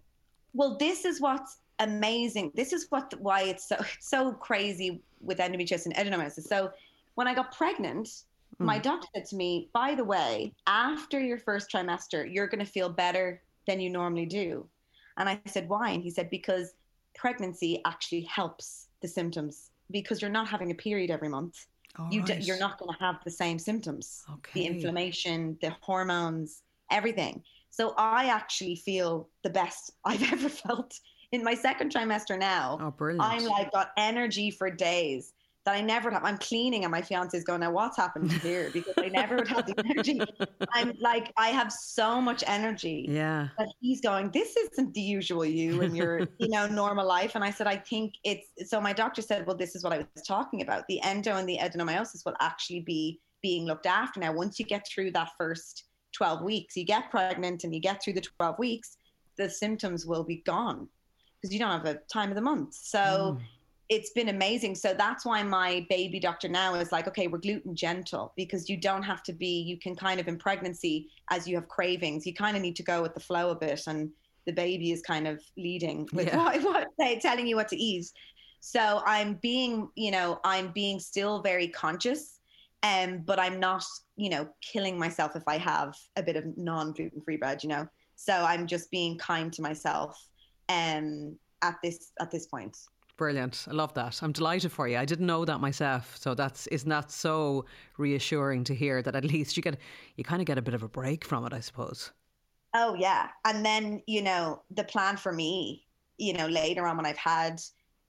Well, this is what's amazing. This is what why it's so so crazy with endometriosis and adenomyosis. So when I got pregnant, Mm. My doctor said to me, by the way, after your first trimester, you're going to feel better than you normally do. And I said, why? And he said, because pregnancy actually helps the symptoms because you're not having a period every month. you right. you're not going to have the same symptoms. Okay. The inflammation, the hormones, everything. So I actually feel the best I've ever felt in my second trimester now. Oh, brilliant. I'm like got energy for days that I never have. I'm cleaning and my fiance is going, now what's happened here? Because I never would have the energy. I'm like, I have so much energy. Yeah. But he's going, this isn't the usual you and your, you know, normal life. And I said, I think it's, so my doctor said, well, this is what I was talking about. The endo and the adenomyosis will actually be being looked after. Now, once you get through that first 12 weeks, you get pregnant and you get through the 12 weeks, the symptoms will be gone because you don't have a time of the month. So, mm it's been amazing. So that's why my baby doctor now is like, okay, we're gluten gentle because you don't have to be, you can kind of in pregnancy, as you have cravings, you kind of need to go with the flow a bit. And the baby is kind of leading with yeah. what, what they telling you what to eat. So I'm being, you know, I'm being still very conscious, um, but I'm not, you know, killing myself if I have a bit of non gluten free bread, you know. So I'm just being kind to myself um, at this at this point. Brilliant. I love that. I'm delighted for you. I didn't know that myself. So that's isn't that so reassuring to hear that at least you get you kind of get a bit of a break from it, I suppose. Oh yeah. And then, you know, the plan for me, you know, later on when I've had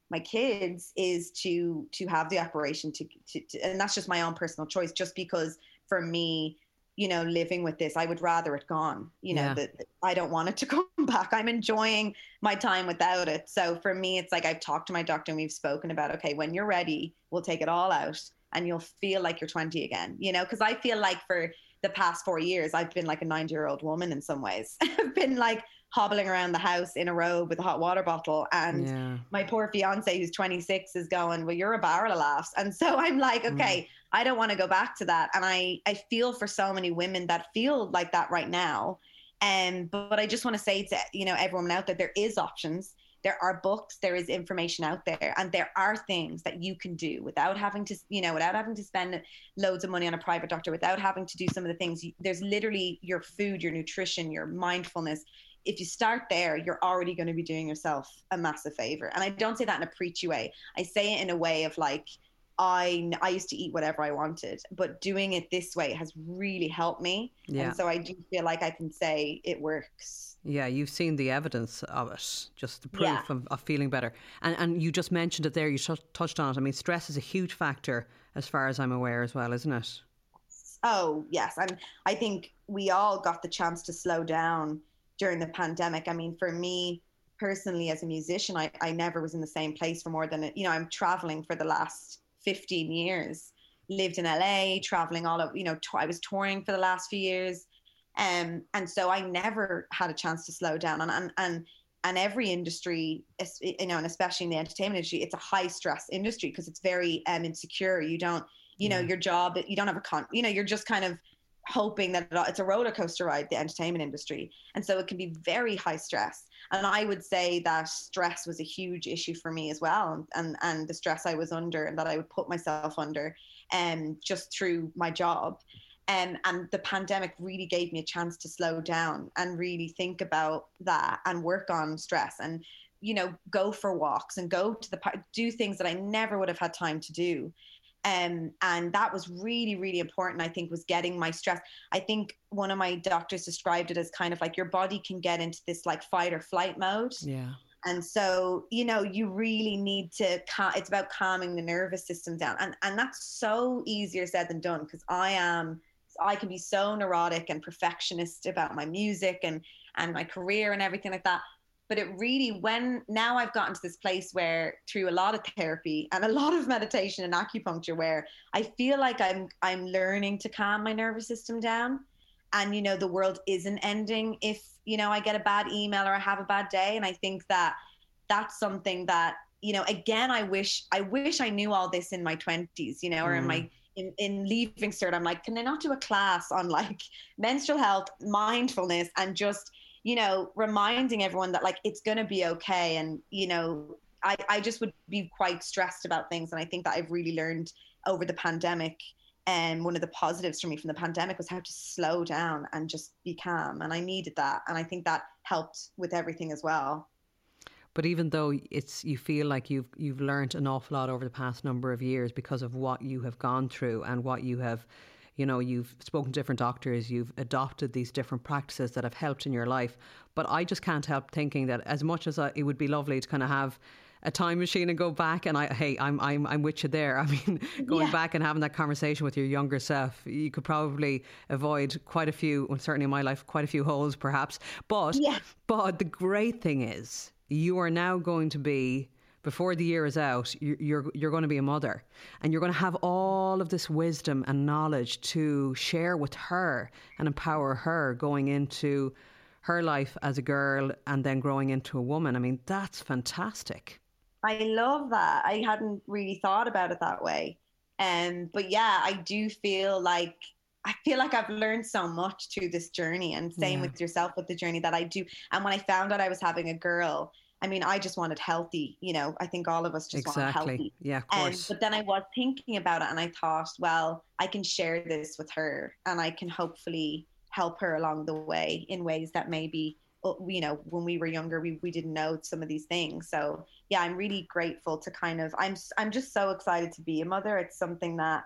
my kids is to to have the operation to, to, to and that's just my own personal choice just because for me you know, living with this. I would rather it gone. You know, yeah. that I don't want it to come back. I'm enjoying my time without it. So for me, it's like I've talked to my doctor and we've spoken about, okay, when you're ready, we'll take it all out and you'll feel like you're 20 again. You know, because I feel like for the past four years, I've been like a 90 year old woman in some ways. I've been like hobbling around the house in a robe with a hot water bottle. And yeah. my poor fiance, who's 26, is going, Well, you're a barrel of laughs. And so I'm like, mm. Okay, mm. I don't want to go back to that. And I, I feel for so many women that feel like that right now. And but I just want to say to you know everyone out there, there is options. There are books, there is information out there, and there are things that you can do without having to, you know, without having to spend loads of money on a private doctor, without having to do some of the things. There's literally your food, your nutrition, your mindfulness if you start there, you're already going to be doing yourself a massive favor. And I don't say that in a preachy way. I say it in a way of like, I I used to eat whatever I wanted, but doing it this way has really helped me. Yeah. And so I do feel like I can say it works. Yeah, you've seen the evidence of it, just the proof yeah. of, of, feeling better. And and you just mentioned it there. You t- touched on it. I mean, stress is a huge factor, as far as I'm aware, as well, isn't it? Oh yes, and I think we all got the chance to slow down during the pandemic. I mean, for me personally, as a musician, I, I never was in the same place for more than, you know, I'm traveling for the last 15 years, lived in LA, traveling all of, you know, t- I was touring for the last few years. Um, and so I never had a chance to slow down. And, and, and, and every industry, you know, and especially in the entertainment industry, it's a high stress industry because it's very um, insecure. You don't, you know, your job, you don't have a con, you know, you're just kind of hoping that it's a roller coaster ride, the entertainment industry. And so it can be very high stress. And I would say that stress was a huge issue for me as well. And, and the stress I was under and that I would put myself under um, just through my job. Um, and the pandemic really gave me a chance to slow down and really think about that and work on stress and you know go for walks and go to the do things that i never would have had time to do um, and that was really, really important, I think, was getting my stress. I think one of my doctors described it as kind of like your body can get into this like fight or flight mode. Yeah. And so, you know, you really need to, it's about calming the nervous system down. And, and that's so easier said than done because I am, I can be so neurotic and perfectionist about my music and, and my career and everything like that but it really when now i've gotten to this place where through a lot of therapy and a lot of meditation and acupuncture where i feel like i'm i'm learning to calm my nervous system down. And you know the world isn't ending if you know i get a bad email or i have a bad day. And i think that that's something that you know again i wish i wish i knew all this in my 20s you know or mm. in my in, in leaving cert. I'm like can i not do a class on like menstrual health mindfulness and just you know, reminding everyone that like it's going to be okay. And, you know, I, I just would be quite stressed about things. And I think that I've really learned over the pandemic. And one of the positives for me from the pandemic was how to slow down and just be calm. And I needed that. And I think that helped with everything as well. But even though it's you feel like you've you've learned an awful lot over the past number of years because of what you have gone through and what you have you know you've spoken to different doctors you've adopted these different practices that have helped in your life but i just can't help thinking that as much as I, it would be lovely to kind of have a time machine and go back and I hey I'm I'm I'm with you there. I mean going yeah. back and having that conversation with your younger self, you could probably avoid quite a few well, certainly in my life quite a few holes perhaps. But yeah. but the great thing is you are now going to be before the year is out, you're you're going to be a mother, and you're going to have all of this wisdom and knowledge to share with her and empower her going into her life as a girl and then growing into a woman. I mean, that's fantastic. I love that. I hadn't really thought about it that way. Um, but yeah, I do feel like I feel like I've learned so much through this journey, and same yeah. with yourself with the journey that I do. And when I found out I was having a girl, I mean, I just wanted healthy. You know, I think all of us just exactly. want healthy. Yeah, of course. Um, but then I was thinking about it, and I thought, well, I can share this with her, and I can hopefully help her along the way in ways that maybe uh, you know when we were younger we, we didn't know some of these things so yeah i'm really grateful to kind of i'm i'm just so excited to be a mother it's something that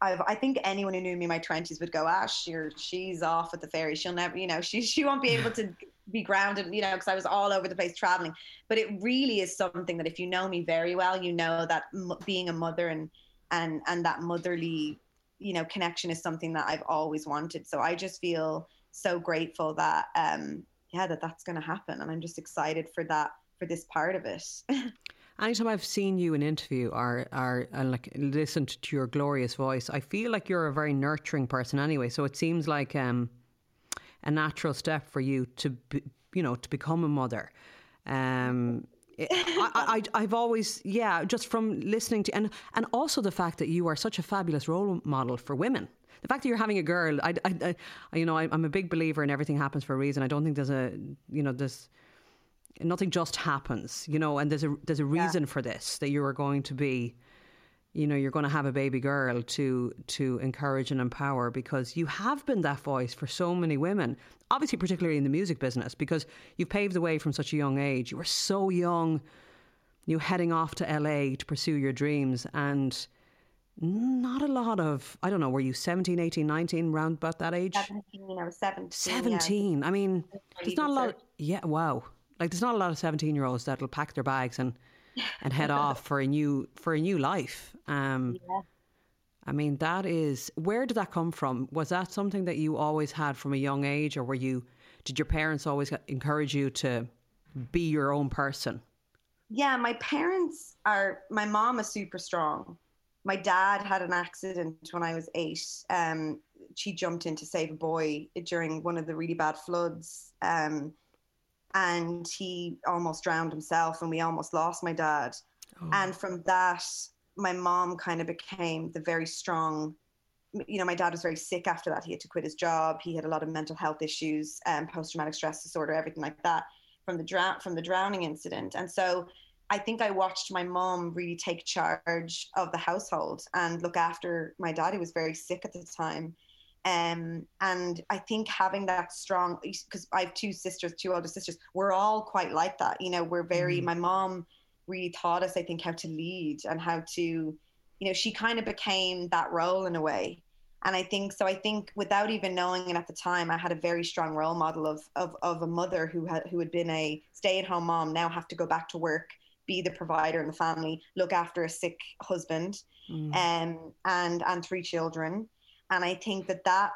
I've, I think anyone who knew me in my twenties would go, "Ah, she's she's off at the ferry. She'll never, you know, she she won't be able to be grounded, you know, because I was all over the place traveling." But it really is something that if you know me very well, you know that m- being a mother and and and that motherly, you know, connection is something that I've always wanted. So I just feel so grateful that um yeah, that that's going to happen. And I'm just excited for that, for this part of it. Anytime I've seen you in interview or, or and like listened to your glorious voice, I feel like you're a very nurturing person anyway. So it seems like um, a natural step for you to, be, you know, to become a mother. Um, I, I, have always, yeah, just from listening to, and and also the fact that you are such a fabulous role model for women the fact that you're having a girl, I, I, I you know, I, I'm a big believer in everything happens for a reason. I don't think there's a, you know, there's nothing just happens, you know, and there's a there's a reason yeah. for this that you are going to be, you know, you're going to have a baby girl to to encourage and empower because you have been that voice for so many women, obviously particularly in the music business because you've paved the way from such a young age. You were so young, you heading off to LA to pursue your dreams and not a lot of i don't know were you 17 18 19 round about that age 17 i was 17 17 yeah. i mean there's not a lot of, yeah wow like there's not a lot of 17 year olds that'll pack their bags and and head off for a new for a new life um yeah. i mean that is where did that come from was that something that you always had from a young age or were you did your parents always encourage you to be your own person yeah my parents are my mom is super strong my dad had an accident when I was eight. Um, she jumped in to save a boy during one of the really bad floods. Um, and he almost drowned himself, and we almost lost my dad. Oh. And from that, my mom kind of became the very strong. You know, my dad was very sick after that. He had to quit his job. He had a lot of mental health issues, um, post traumatic stress disorder, everything like that from the drown from the drowning incident. And so I think I watched my mom really take charge of the household and look after my dad, who was very sick at the time. Um, and I think having that strong, because I have two sisters, two older sisters, we're all quite like that. You know, we're very, mm. my mom really taught us, I think, how to lead and how to, you know, she kind of became that role in a way. And I think so. I think without even knowing it at the time, I had a very strong role model of of, of a mother who had who had been a stay at home mom, now have to go back to work be the provider in the family, look after a sick husband, mm. um, and and three children. And I think that that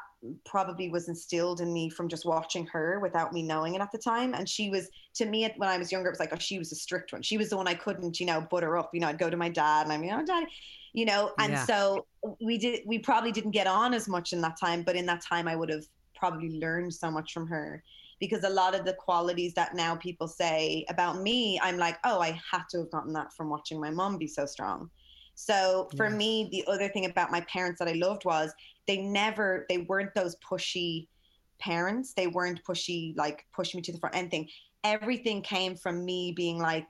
probably was instilled in me from just watching her without me knowing it at the time. And she was, to me, when I was younger, it was like, oh, she was a strict one. She was the one I couldn't, you know, butter up. You know, I'd go to my dad and I'm, you oh, know, dad, you know. And yeah. so we did, we probably didn't get on as much in that time, but in that time, I would have probably learned so much from her because a lot of the qualities that now people say about me, I'm like, oh, I had to have gotten that from watching my mom be so strong. So for yes. me, the other thing about my parents that I loved was they never, they weren't those pushy parents. They weren't pushy, like push me to the front, anything. Everything came from me being like,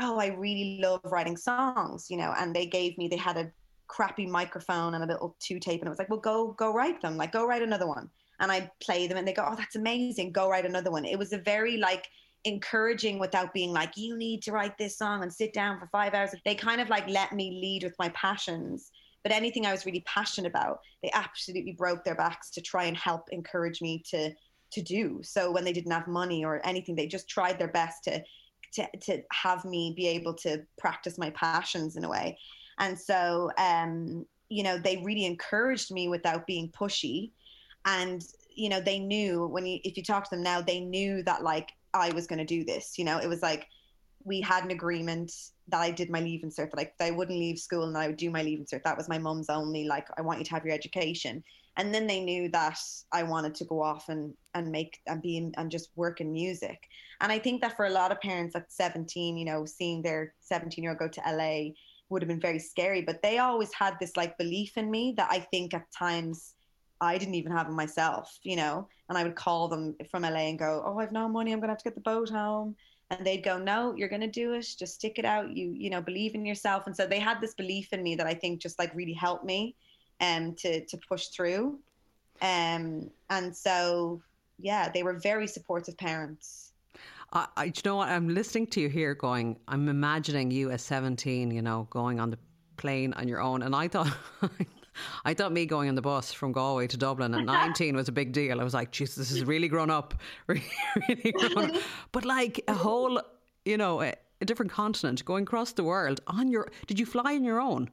oh, I really love writing songs, you know, and they gave me, they had a crappy microphone and a little two tape and it was like, well, go, go write them. Like, go write another one and I play them and they go, oh, that's amazing. Go write another one. It was a very like encouraging without being like, you need to write this song and sit down for five hours. They kind of like let me lead with my passions. But anything I was really passionate about, they absolutely broke their backs to try and help encourage me to to do. So when they didn't have money or anything, they just tried their best to to to have me be able to practice my passions in a way. And so um, you know, they really encouraged me without being pushy. And, you know, they knew when you if you talk to them now, they knew that like I was gonna do this. You know, it was like we had an agreement that I did my leaving cert, that like I wouldn't leave school and I would do my leaving cert. That was my mum's only like, I want you to have your education. And then they knew that I wanted to go off and, and make and be in, and just work in music. And I think that for a lot of parents at 17, you know, seeing their 17 year old go to LA would have been very scary. But they always had this like belief in me that I think at times I didn't even have in myself, you know. And I would call them from LA and go, "Oh, I've no money. I'm gonna have to get the boat home." And they'd go, "No, you're gonna do it. Just stick it out. You, you know, believe in yourself." And so they had this belief in me that I think just like really helped me, um, to to push through, um, and so yeah, they were very supportive parents. I, I, you know what? I'm listening to you here going, I'm imagining you as 17, you know, going on the plane on your own. And I thought, I thought me going on the bus from Galway to Dublin at 19 was a big deal. I was like, Jesus, this is really grown up. Really, really grown up. But like a whole, you know, a, a different continent going across the world on your, did you fly on your own?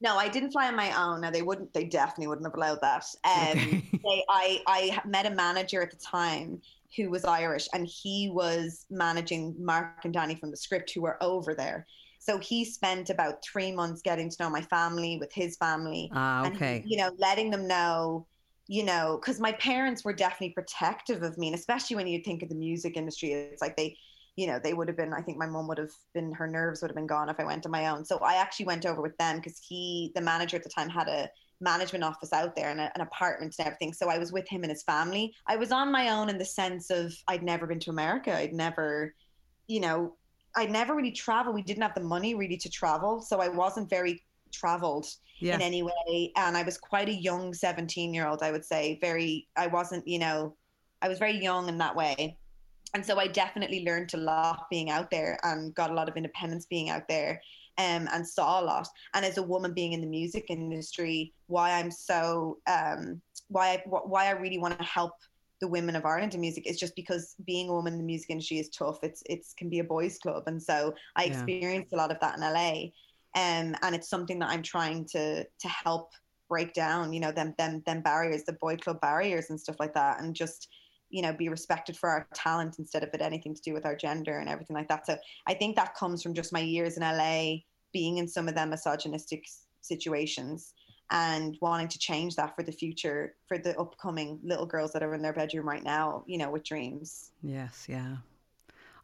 No, I didn't fly on my own. No, they wouldn't. They definitely wouldn't have allowed that. Um, okay. they, I I met a manager at the time who was Irish, and he was managing Mark and Danny from the Script, who were over there. So he spent about three months getting to know my family with his family. Ah, okay. And, you know, letting them know, you know, because my parents were definitely protective of me, and especially when you think of the music industry, it's like they, you know, they would have been. I think my mom would have been. Her nerves would have been gone if I went on my own. So I actually went over with them because he, the manager at the time, had a management office out there and a, an apartment and everything. So I was with him and his family. I was on my own in the sense of I'd never been to America. I'd never, you know, I'd never really traveled. We didn't have the money really to travel. So I wasn't very traveled yeah. in any way. And I was quite a young 17 year old, I would say. Very, I wasn't, you know, I was very young in that way. And so I definitely learned a lot being out there and got a lot of independence being out there um, and saw a lot. And as a woman being in the music industry, why I'm so um, why I, why I really want to help the women of Ireland in music is just because being a woman in the music industry is tough. It's it's can be a boys' club, and so I yeah. experienced a lot of that in LA, um, and it's something that I'm trying to to help break down. You know, them them them barriers, the boy club barriers, and stuff like that, and just you know be respected for our talent instead of it anything to do with our gender and everything like that so i think that comes from just my years in la being in some of them misogynistic situations and wanting to change that for the future for the upcoming little girls that are in their bedroom right now you know with dreams yes yeah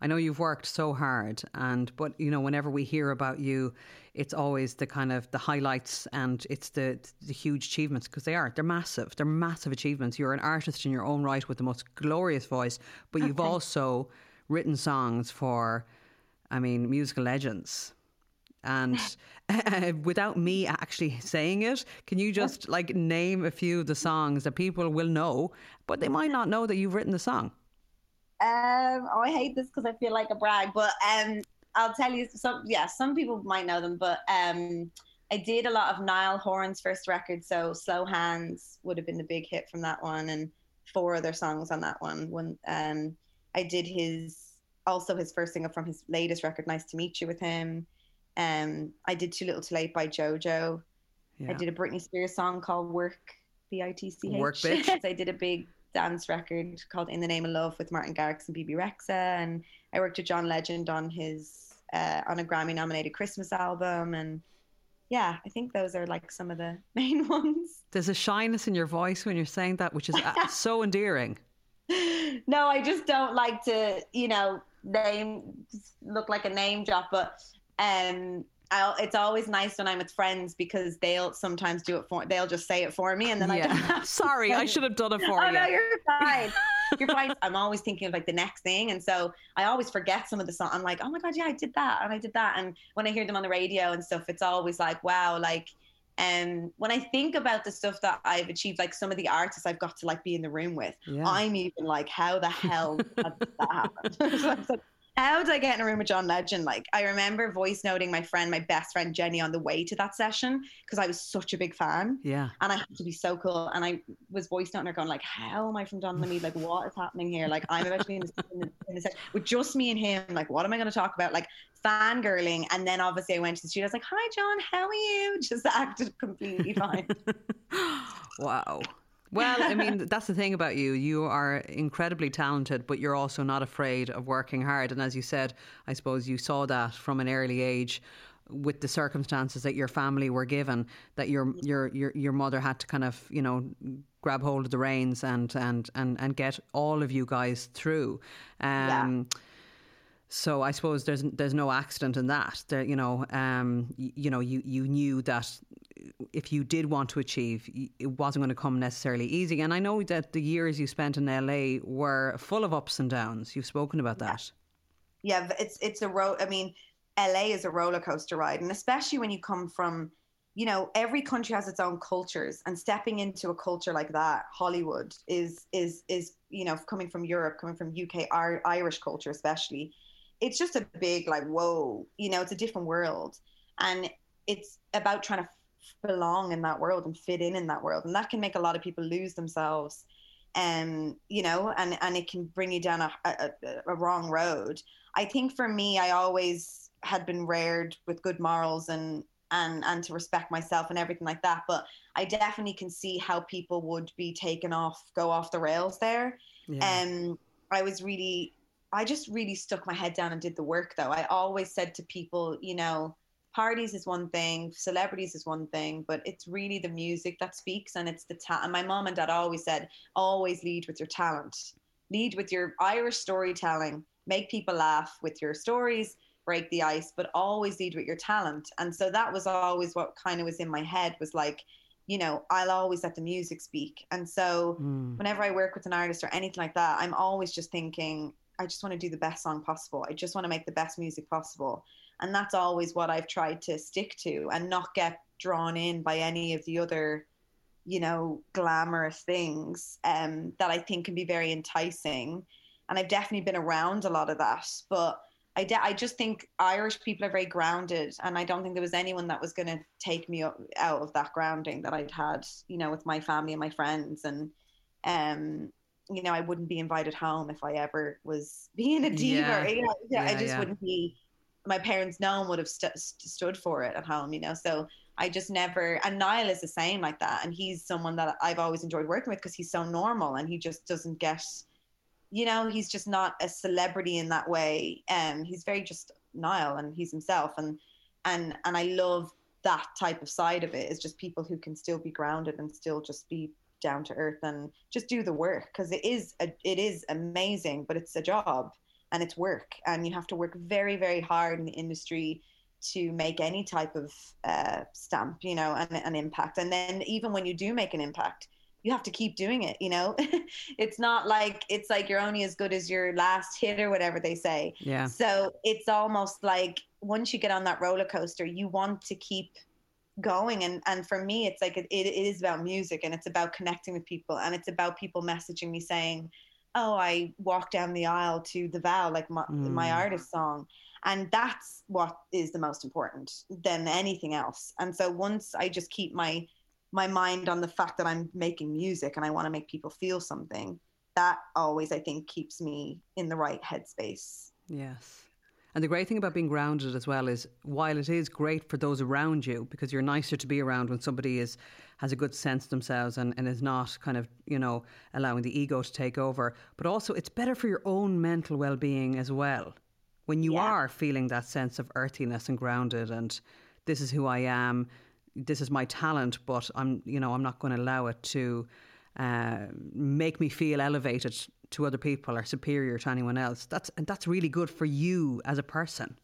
I know you've worked so hard, and but you know, whenever we hear about you, it's always the kind of the highlights and it's the the huge achievements because they are they're massive. They're massive achievements. You're an artist in your own right with the most glorious voice, but you've also written songs for, I mean, musical legends. And uh, without me actually saying it, can you just like name a few of the songs that people will know, but they might not know that you've written the song? Um, oh, I hate this because I feel like a brag, but um, I'll tell you some. Yeah, some people might know them, but um, I did a lot of Niall Horan's first record, so "Slow Hands" would have been the big hit from that one, and four other songs on that one. When um, I did his also his first single from his latest record, "Nice to Meet You," with him. Um, I did "Too Little Too Late" by JoJo. Yeah. I did a Britney Spears song called "Work," B I T C H. Work, bitch. I did a big dance record called In the Name of Love with Martin Garrix and Bebe Rexha, And I worked with John Legend on his uh, on a Grammy nominated Christmas album. And yeah, I think those are like some of the main ones. There's a shyness in your voice when you're saying that, which is uh, so endearing. No, I just don't like to, you know, name look like a name drop, but um I'll, it's always nice when I'm with friends because they'll sometimes do it for they'll just say it for me and then yeah. I don't sorry I should have done it for oh, you. no, you're fine. you're fine. I'm always thinking of like the next thing, and so I always forget some of the song. I'm like, oh my god, yeah, I did that and I did that, and when I hear them on the radio and stuff, it's always like, wow, like And um, when I think about the stuff that I've achieved, like some of the artists I've got to like be in the room with, yeah. I'm even like, how the hell did that happen? so how did I get in a room with John Legend? Like, I remember voice noting my friend, my best friend Jenny, on the way to that session because I was such a big fan. Yeah. And I had to be so cool. And I was voice noting her, going like, "How am I from Don Lemmy? Like, what is happening here? Like, I'm about to be in the, in the, in the with just me and him. Like, what am I going to talk about? Like, fangirling. And then obviously I went to the studio. I was like, "Hi, John. How are you?" Just acted completely fine. wow. Well, I mean, that's the thing about you. You are incredibly talented, but you're also not afraid of working hard. And as you said, I suppose you saw that from an early age with the circumstances that your family were given that your your your your mother had to kind of you know grab hold of the reins and and and and get all of you guys through um, yeah. So I suppose there's there's no accident in that. There, you know, um, you, you know, you, you knew that if you did want to achieve, it wasn't going to come necessarily easy. And I know that the years you spent in LA were full of ups and downs. You've spoken about that. Yeah, yeah it's it's a road. I mean, LA is a roller coaster ride, and especially when you come from, you know, every country has its own cultures, and stepping into a culture like that, Hollywood is is is you know coming from Europe, coming from UK, Irish culture especially it's just a big like whoa you know it's a different world and it's about trying to belong in that world and fit in in that world. And that can make a lot of people lose themselves. And um, you know and and it can bring you down a, a, a wrong road. I think for me i always had been reared with good morals and and and to respect myself and everything like that. But i definitely can see how people would be taken off go off the rails there. And yeah. um, i was really I just really stuck my head down and did the work though. I always said to people, you know, parties is one thing, celebrities is one thing, but it's really the music that speaks and it's the talent. And my mom and dad always said, always lead with your talent, lead with your Irish storytelling, make people laugh with your stories, break the ice, but always lead with your talent. And so that was always what kind of was in my head was like, you know, I'll always let the music speak. And so mm. whenever I work with an artist or anything like that, I'm always just thinking, I just want to do the best song possible. I just want to make the best music possible. And that's always what I've tried to stick to and not get drawn in by any of the other, you know, glamorous things um, that I think can be very enticing. And I've definitely been around a lot of that. But I, de- I just think Irish people are very grounded. And I don't think there was anyone that was going to take me out of that grounding that I'd had, you know, with my family and my friends. And, um, you know, I wouldn't be invited home if I ever was being a diva. Yeah. You know, yeah, I just yeah. wouldn't be. My parents, no one would have st- stood for it at home, you know. So I just never. And Niall is the same like that, and he's someone that I've always enjoyed working with because he's so normal and he just doesn't get. You know, he's just not a celebrity in that way. and um, he's very just Niall, and he's himself, and and and I love that type of side of it. Is just people who can still be grounded and still just be down to earth and just do the work because it is a, it is amazing, but it's a job and it's work, and you have to work very very hard in the industry to make any type of uh, stamp, you know, and an impact. And then even when you do make an impact, you have to keep doing it. You know, it's not like it's like you're only as good as your last hit or whatever they say. Yeah. So it's almost like once you get on that roller coaster, you want to keep going and and for me it's like it, it is about music and it's about connecting with people and it's about people messaging me saying oh i walk down the aisle to the vow like my, mm. my artist song. And that's what is the most important than anything else. And so once i just keep my my mind on the fact that i'm making music and i want to make people feel something that always i think keeps me in the right headspace. Yes and the great thing about being grounded as well is while it is great for those around you, because you're nicer to be around when somebody is has a good sense of themselves and, and is not kind of, you know, allowing the ego to take over. But also it's better for your own mental well being as well. When you yeah. are feeling that sense of earthiness and grounded and this is who I am, this is my talent, but I'm you know, I'm not going to allow it to uh, make me feel elevated to other people or superior to anyone else. That's and that's really good for you as a person.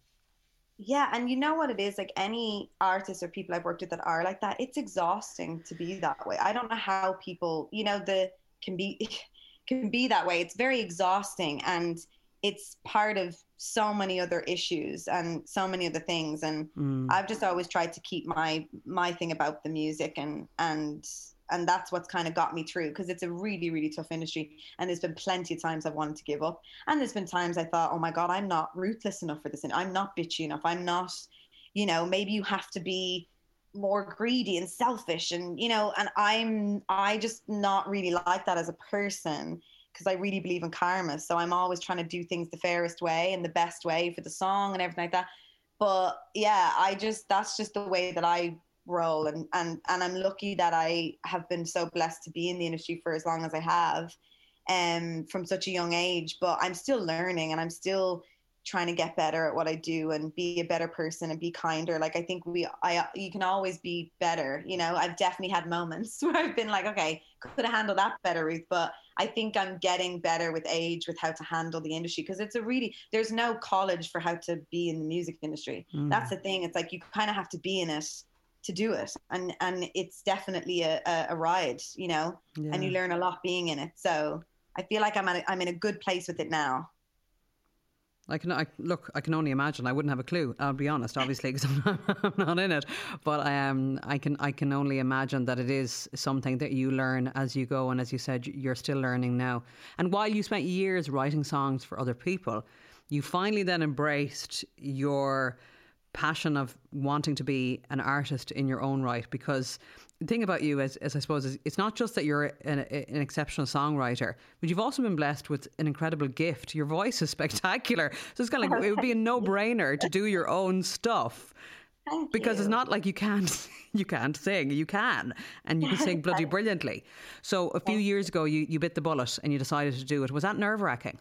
Yeah, and you know what it is like any artists or people I've worked with that are like that. It's exhausting to be that way. I don't know how people, you know, the can be can be that way. It's very exhausting and it's part of so many other issues and so many other things and Mm. i've just always tried to keep my my thing about the music and and and that's what's kind of got me through because it's a really really tough industry and there's been plenty of times i've wanted to give up and there's been times i thought oh my god i'm not ruthless enough for this and i'm not bitchy enough i'm not you know maybe you have to be more greedy and selfish and you know and i'm i just not really like that as a person because I really believe in karma. So I'm always trying to do things the fairest way and the best way for the song and everything like that. But yeah, I just that's just the way that I roll and and and I'm lucky that I have been so blessed to be in the industry for as long as I have um from such a young age, but I'm still learning and I'm still trying to get better at what I do and be a better person and be kinder. Like I think we, I, you can always be better. You know, I've definitely had moments where I've been like, okay, could have handled that better, Ruth. But I think I'm getting better with age with how to handle the industry because it's a really, there's no college for how to be in the music industry. Mm. That's the thing. It's like you kind of have to be in it to do it, and and it's definitely a, a, ride, you know, Yeah. and you learn a lot being in it. So I feel like I'm at a, I'm in a good place with it now. I can I, look. I can only imagine. I wouldn't have a clue. I'll be honest, obviously, because I'm, not- I'm not in it. But I um, I can I can only imagine that it is something that you learn as you go, and as you said, you're still learning now. And while you spent years writing songs for other people, you finally then embraced your passion of wanting to be an artist in your own right because the thing about you is, is I suppose is it's not just that you're an, an exceptional songwriter but you've also been blessed with an incredible gift. Your voice is spectacular. So it's kind of like it would be a no-brainer to do your own stuff Thank because you. it's not like you can't you can't sing. You can and you can sing bloody brilliantly. So a few years ago you, you bit the bullet and you decided to do it. Was that nerve-wracking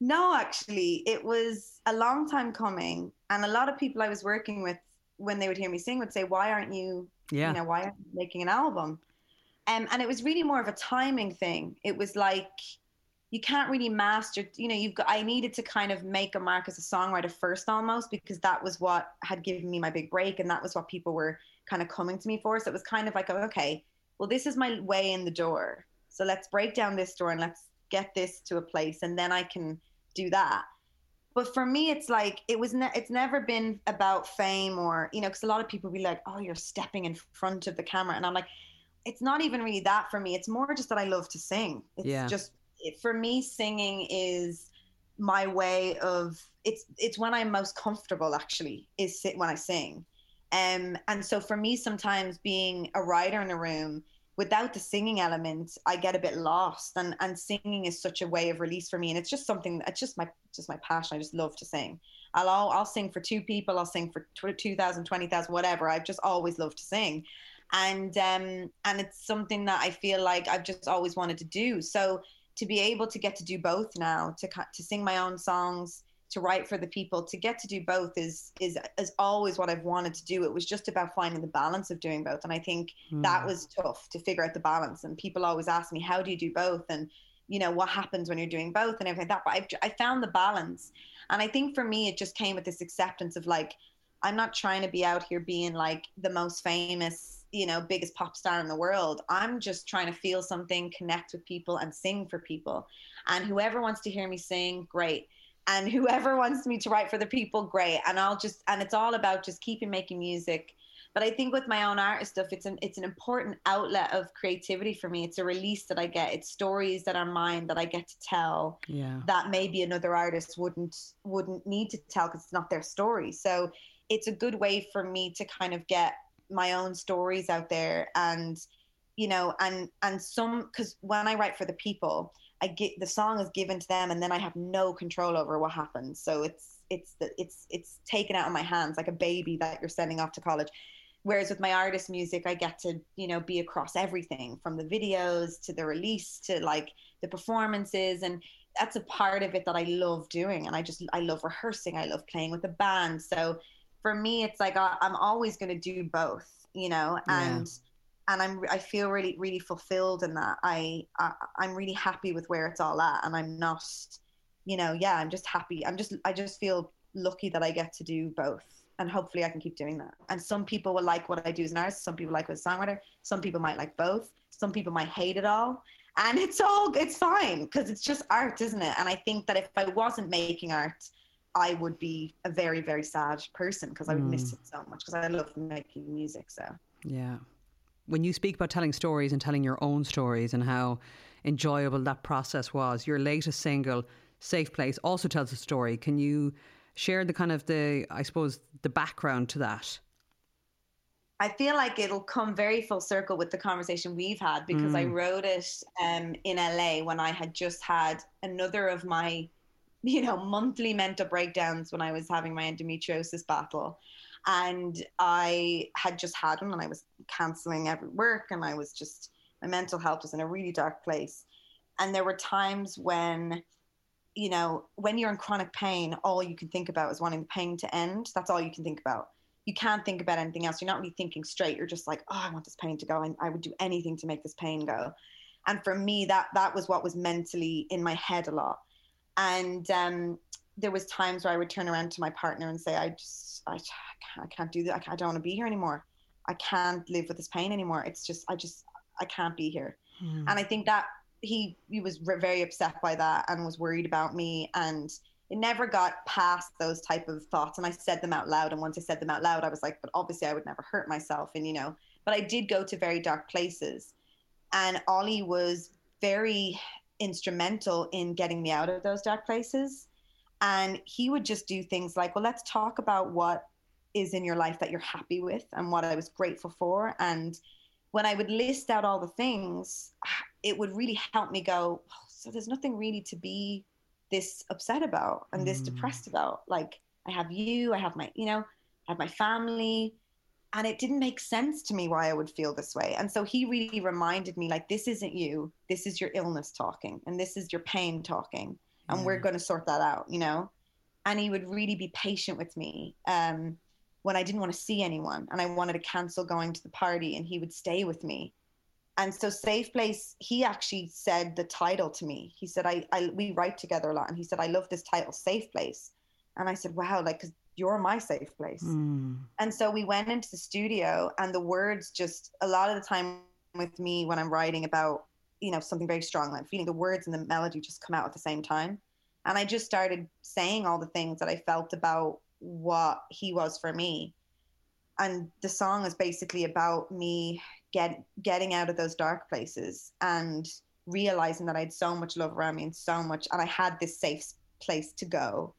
No, actually, it was a long time coming, and a lot of people I was working with, when they would hear me sing, would say, "Why aren't you, Yeah. you know, why aren't you making an album?" Um, and it was really more of a timing thing. It was like you can't really master, you know, you've got. I needed to kind of make a mark as a songwriter first, almost because that was what had given me my big break, and that was what people were kind of coming to me for. So it was kind of like, okay, well, this is my way in the door. So let's break down this door and let's get this to a place, and then I can do that. But for me, it's like it was. Ne- it's never been about fame or you know, because a lot of people be like, "Oh, you're stepping in front of the camera," and I'm like, it's not even really that for me. It's more just that I love to sing. It's Yeah. just it, for me, singing is my way of it's it's when I'm most comfortable actually is sit when I sing. Um and so for me sometimes being a writer in a room without the singing element I get a bit lost and and singing is such a way of release for me and it's just something it's just my just my passion I just love to sing. I'll I'll, I'll sing for two people, I'll sing for tw- 2000 20,000 whatever. I've just always loved to sing. And um and it's something that I feel like I've just always wanted to do. So to be able to get to do both now to to sing my own songs to write for the people to get to do both is is is always what I've wanted to do. It was just about finding the balance of doing both. And I think that hmm. was tough to figure out the balance. And people always ask me how do you do both? And you know what happens when you're doing both? And everything like that. But I've, I found the balance. And I think for me it just came with this acceptance of like I'm not trying to be out here being like the most famous, you know, biggest pop star in the world. I'm just trying to feel something, connect with people, and sing for people. And whoever wants to hear me sing, great. And whoever wants me to write for the people, great. And I'll just, and it's all about just keeping making music. But I think with my own artist stuff, it's an it's an important outlet of creativity for me. It's a release that I get. It's stories that are mine that I get to tell yeah that maybe another artist wouldn't wouldn't need to tell because it's not their story. So it's a good way for me to kind of get my own stories out there and you know and and some because when I write for the people, I get the song is given to them and then I have no control over what happens. So it's it's the, it's it's taken out of my hands like a baby that you're sending off to college. Whereas with my artist music, I get to, you know, be across everything from the videos to the release to like the performances. And that's a part of it that I love doing. And I just, I love rehearsing. I love playing with the band. So for me, it's like I, I'm always going to do both, you know, Yeah. And, I'm, I feel really, really fulfilled in that. I, I, I'm really happy with where it's all at. And I'm not, you know, yeah, I'm just happy. I'm just, I just feel lucky that I get to do both. And hopefully I can keep doing that. And some people will like what I do as an artist. Some people like it as a songwriter. Some people might like both. Some people might hate it all. and it's all it's fine because it's just art isn't it and i think that if i wasn't making art i would be a very very sad person because i would mm. miss it so much because i love making music so yeah when you speak about telling stories and telling your own stories and how enjoyable that process was your latest single safe place also tells a story can you share the kind of the i suppose the background to that I feel like it'll come very full circle with the conversation we've had because mm. I wrote it um, in LA when I had just had another of my, you know, monthly mental breakdowns when I was having my endometriosis battle. And I had just had one and I was canceling every work and I was just, my mental health was in a really dark place. And there were times when, you know, when you're in chronic pain, all you can think about is wanting the pain to end. That's all you can think about you can't think about anything else. You're not really thinking straight. You're just like, oh, I want this pain to go, and I would do anything to make this pain go. And for me, that that was what was mentally in my head a lot. And um, there was times where I would turn around to my partner and say, I just, I, I can't do that. I, I don't want to be here anymore. I can't live with this pain anymore. It's just, I just, I can't be here. Mm. And I think that he he was very upset by that and was worried about me and it never got past those type of thoughts and i said them out loud and once i said them out loud i was like but obviously i would never hurt myself and you know but i did go to very dark places and ollie was very instrumental in getting me out of those dark places and he would just do things like well let's talk about what is in your life that you're happy with and what i was grateful for and when i would list out all the things it would really help me go oh, so there's nothing really to be this upset about and this mm. depressed about. Like, I have you, I have my, you know, I have my family. And it didn't make sense to me why I would feel this way. And so he really reminded me, like, this isn't you. This is your illness talking, and this is your pain talking. And we're going to sort that out, you know? And he would really be patient with me. Um, when I didn't want to see anyone and I wanted to cancel going to the party, and he would stay with me and so safe place he actually said the title to me he said I, I we write together a lot and he said i love this title safe place and i said wow like because you're my safe place mm. and so we went into the studio and the words just a lot of the time with me when i'm writing about you know something very strong i'm feeling the words and the melody just come out at the same time. And i just started saying all the things that i felt about what he was for me. And the song is basically about me get getting out of those dark places and realizing that I had so much love around me and so much, and I had this safe place to go,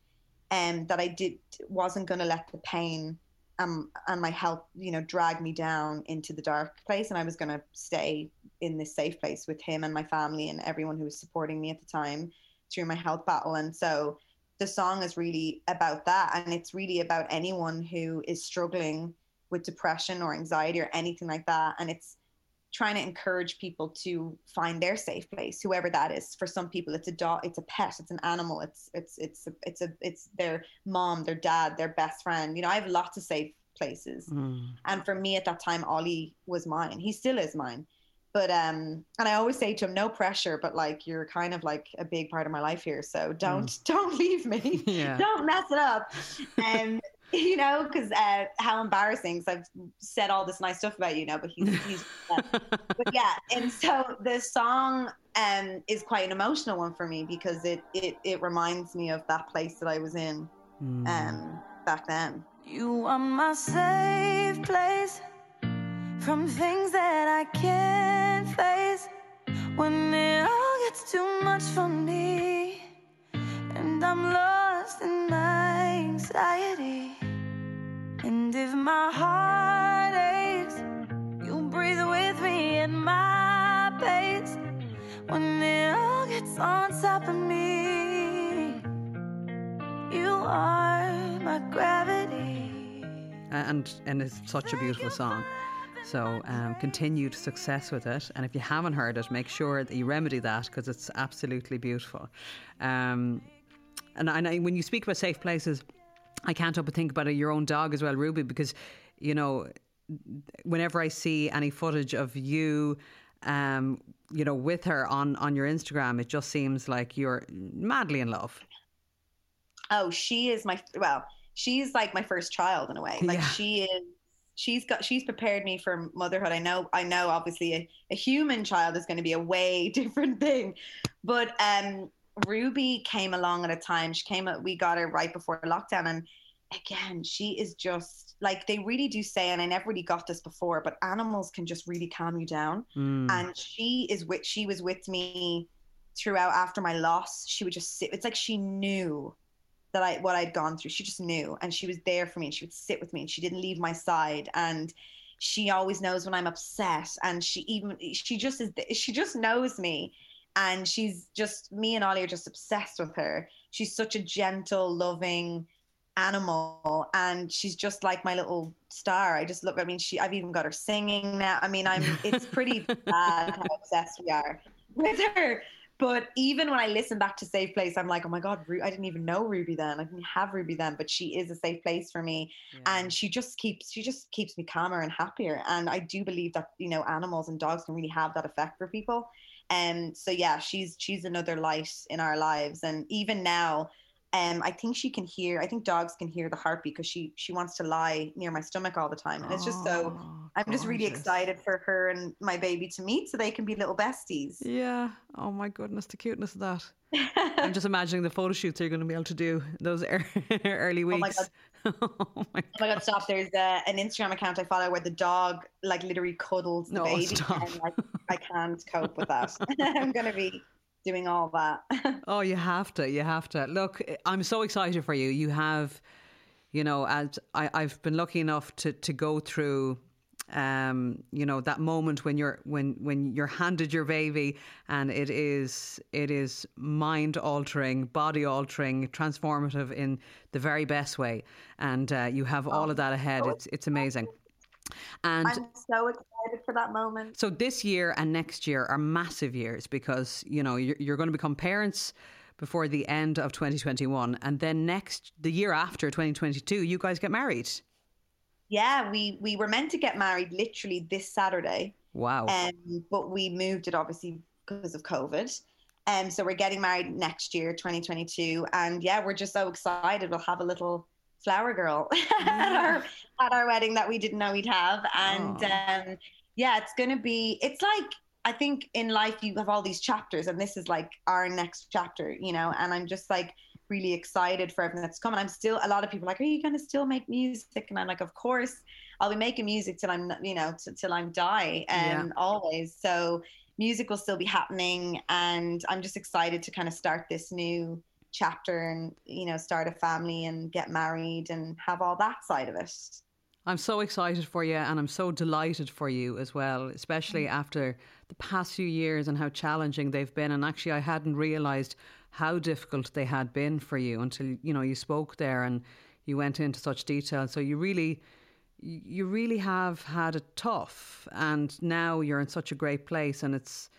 and um, that I did wasn't going to let the pain um, and my help you know, drag me down into the dark place, and I was going to stay in this safe place with him and my family and everyone who was supporting me at the time through my health battle, and so the song is really about that, and it's really about anyone who is struggling with depression or anxiety or anything like that. And it's trying to encourage people to find their safe place, whoever that is. For some people, it's a dog, it's a pet, it's an animal, it's it's it's a, it's a it's their mom, their dad, their best friend. You know, I have lots of safe places, mm. and for me at that time, Ollie was mine. He still is mine. But um, and I always say to him, no pressure, but like you're kind of like a big part of my life here, so don't mm. don't leave me, yeah. don't mess it up. And you know, because uh, how embarrassing. Because I've said all this nice stuff about you now, but he's, he's but yeah. And so the song um, is quite an emotional one for me because it it it reminds me of that place that I was in mm. um, back then. You are my safe place from things that I can't face when it all gets too much for me and I'm lost in my anxiety. And if my heart aches, you breathe with me at my pace. When it all gets on top of me, you are my gravity. And and it's such a beautiful song. So um, continued success with it. And if you haven't heard it, make sure that you remedy that because it's absolutely beautiful. Um, and, and I, when you speak about safe places, I can't help but think about your own dog as well, Ruby, because, you know, whenever I see any footage of you, um, you know, with her on, on your Instagram, it just seems like you're madly in love. Oh, she is my, well, she's like my first child in a way. Like yeah. she is she's got she's prepared me for motherhood. I know I know obviously a, a human child is going to be a way different thing, but um, Ruby came along at a time. She came we got her right before lockdown, and again she is just like they really do say, and I never really got this before, but animals can just really calm you down. Mm. And she is with she was with me throughout after my loss. She would just sit. It's like she knew that I what I'd gone through. She just knew, and she was there for me. And she would sit with me, and she didn't leave my side. And she always knows when I'm upset, and she even she just is she just knows me, and she's just me and Ollie are just obsessed with her. She's such a gentle, loving animal and she's just like my little star i just look i mean she i've even got her singing now i mean i'm it's pretty bad how obsessed we are with her but even when I listen back to Safe Place, I'm like, oh my God, I didn't even know Ruby then. I didn't have Ruby then, but she is a safe place for me. Yeah. And she just keeps, she just keeps me calmer and happier. And I do believe that, you know, animals and dogs can really have that effect for people. And so, yeah, she's, she's another light in our lives. And even now, um, I think she can hear. I think dogs can hear the heartbeat because she she wants to lie near my stomach all the time, and it's just so. Oh, I'm just really excited for her and my baby to meet, so they can be little besties. Yeah. Oh my goodness, the cuteness of that. I'm just imagining the photo shoots you're going to be able to do those early weeks. Oh my god! oh my god! Oh my god stop! There's uh, an Instagram account I follow where the dog like literally cuddles the no, baby, stop. and like I can't cope with that. I'm going to be doing all that. oh, you have to. You have to. Look, I'm so excited for you. You have, you know, as I, I've been lucky enough to to go through um, you know that moment when you're when when you're handed your baby and it is it is mind altering, body altering, transformative in the very best way, and uh, you have all of that ahead. It's it's amazing. And I'm so excited for that moment. So this year and next year are massive years because you know you're, you're going to become parents before the end of 2021, and then next the year after 2022, you guys get married. Yeah, we we were meant to get married literally this Saturday. Wow. Um, but we moved it obviously because of COVID. Um, so we're getting married next year, 2022, and yeah, we're just so excited. We'll have a little flower girl at our at our wedding that we didn't know we'd have, and um, yeah, it's gonna be. It's like I think in life you have all these chapters, and this is like our next chapter, you know. And I'm just like really excited for everything that's coming. I'm still a lot of people like, are you gonna still make music? And I'm like, of course, I'll be making music till I'm, you know, t- till I'm die, and yeah. always. So music will still be happening, and I'm just excited to kind of start this new chapter and you know start a family and get married and have all that side of it I'm so excited for you and I'm so delighted for you as well, especially mm. after the past few years and how challenging they've been. And actually, I hadn't realised how difficult they had been for you until you know you spoke there and you went into such detail. So you really, you really have had it tough, and now you're in such a great place, and it's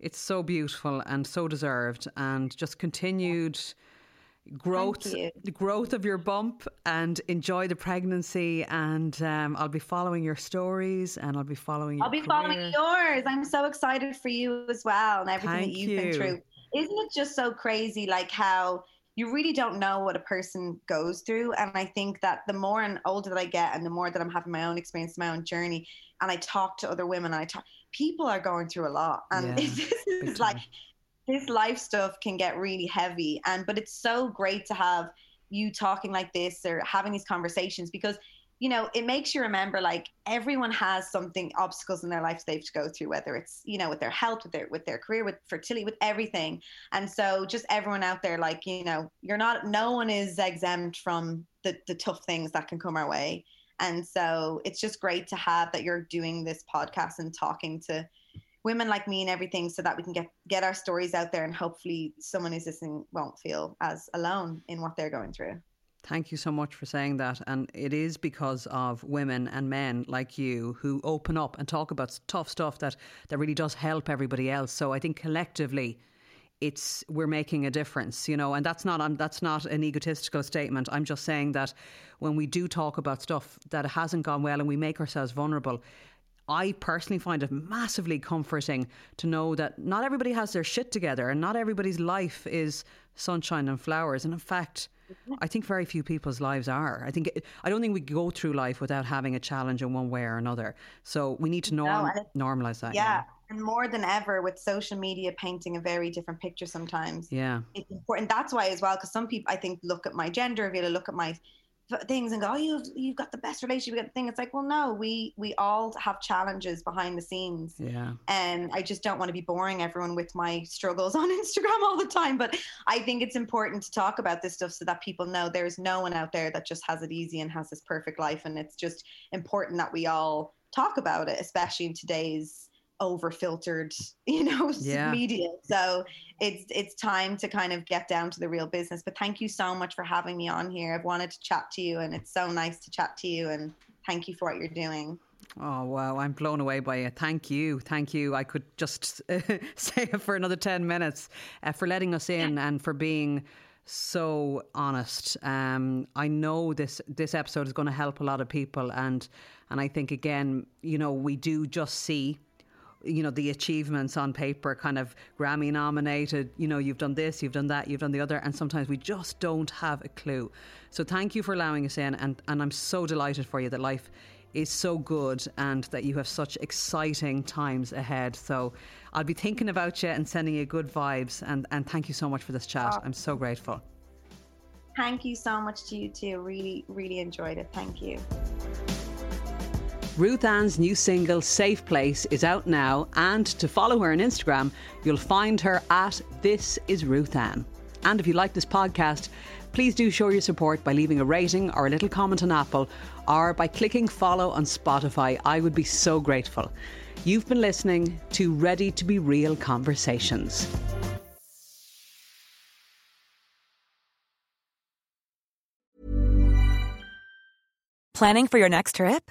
it's so beautiful and so deserved, and just continued growth, the growth of your bump, and enjoy the pregnancy. And um, I'll be following your stories, and I'll be following. I'll be career. following yours. I'm so excited for you as well, and everything Thank that you've you. been through. Isn't it just so crazy? Like how you really don't know what a person goes through. And I think that the more and older that I get, and the more that I'm having my own experience, my own journey, and I talk to other women, and I talk people are going through a lot. And yeah, this is like this life stuff can get really heavy. And but it's so great to have you talking like this or having these conversations because you know it makes you remember like everyone has something obstacles in their life they have to go through whether it's you know with their health with their with their career with fertility with everything. And so just everyone out there like you know you're not no one is exempt from the the tough things that can come our way and so it's just great to have that you're doing this podcast and talking to women like me and everything so that we can get get our stories out there and hopefully someone who's listening won't feel as alone in what they're going through. Thank you so much for saying that. And it is because of women and men like you who open up and talk about tough stuff that, that really does help everybody else. So I think collectively it's we're making a difference, you know, and that's not that's not an egotistical statement. I'm just saying that when we do talk about stuff that hasn't gone well and we make ourselves vulnerable, I personally find it massively comforting to know that not everybody has their shit together and not everybody's life is sunshine and flowers. And in fact, mm-hmm. I think very few people's lives are. I think it, I don't think we go through life without having a challenge in one way or another. So we need to norm, No, normalize that. Yeah. And more than ever, with social media painting a very different picture sometimes. Yeah. It's important. That's why, as well, because some people, I think, look at my gender reveal, look at my things and go, "Oh, you've you've got the best relationship." You got the thing. It's like, well, no, we we all have challenges behind the scenes. Yeah. and I just don't want to be boring everyone with my struggles on Instagram all the time. But I think it's important to talk about this stuff so that people know there's no one out there that just has it easy and has this perfect life. And it's just important that we all talk about it, especially in today's over filtered you know Yeah. media so it's it's time to kind of get down to the real business but thank you so much for having me on here i've wanted to chat to you and it's so nice to chat to you and thank you for what you're doing Oh wow, I'm blown away by it. Thank you, thank you. I could just say it for another ten minutes uh, for letting us in and for being so honest. Um, I know this this episode is going to help a lot of people, and and I think again, you know, we do just see you know the achievements on paper kind of grammy nominated you know you've done this you've done that you've done the other and sometimes we just don't have a clue. So thank you for allowing us in and and i'm so delighted for you that life is so good and that you have such exciting times ahead. So i'll be thinking about you and sending you good vibes and and thank you so much for this chat. Oh. I'm so grateful. Thank you so much to you too. Really really enjoyed it. Thank you Ruth-Anne's new single, Safe Place, is out now, and to follow her on Instagram, you'll find her at This Is Ruth-Anne. And if you like this podcast, please do show your support by leaving a rating or a little comment on Apple, or by clicking follow on Spotify. I would be so grateful. You've been listening to Ready to Be Real Conversations. Planning for your next trip?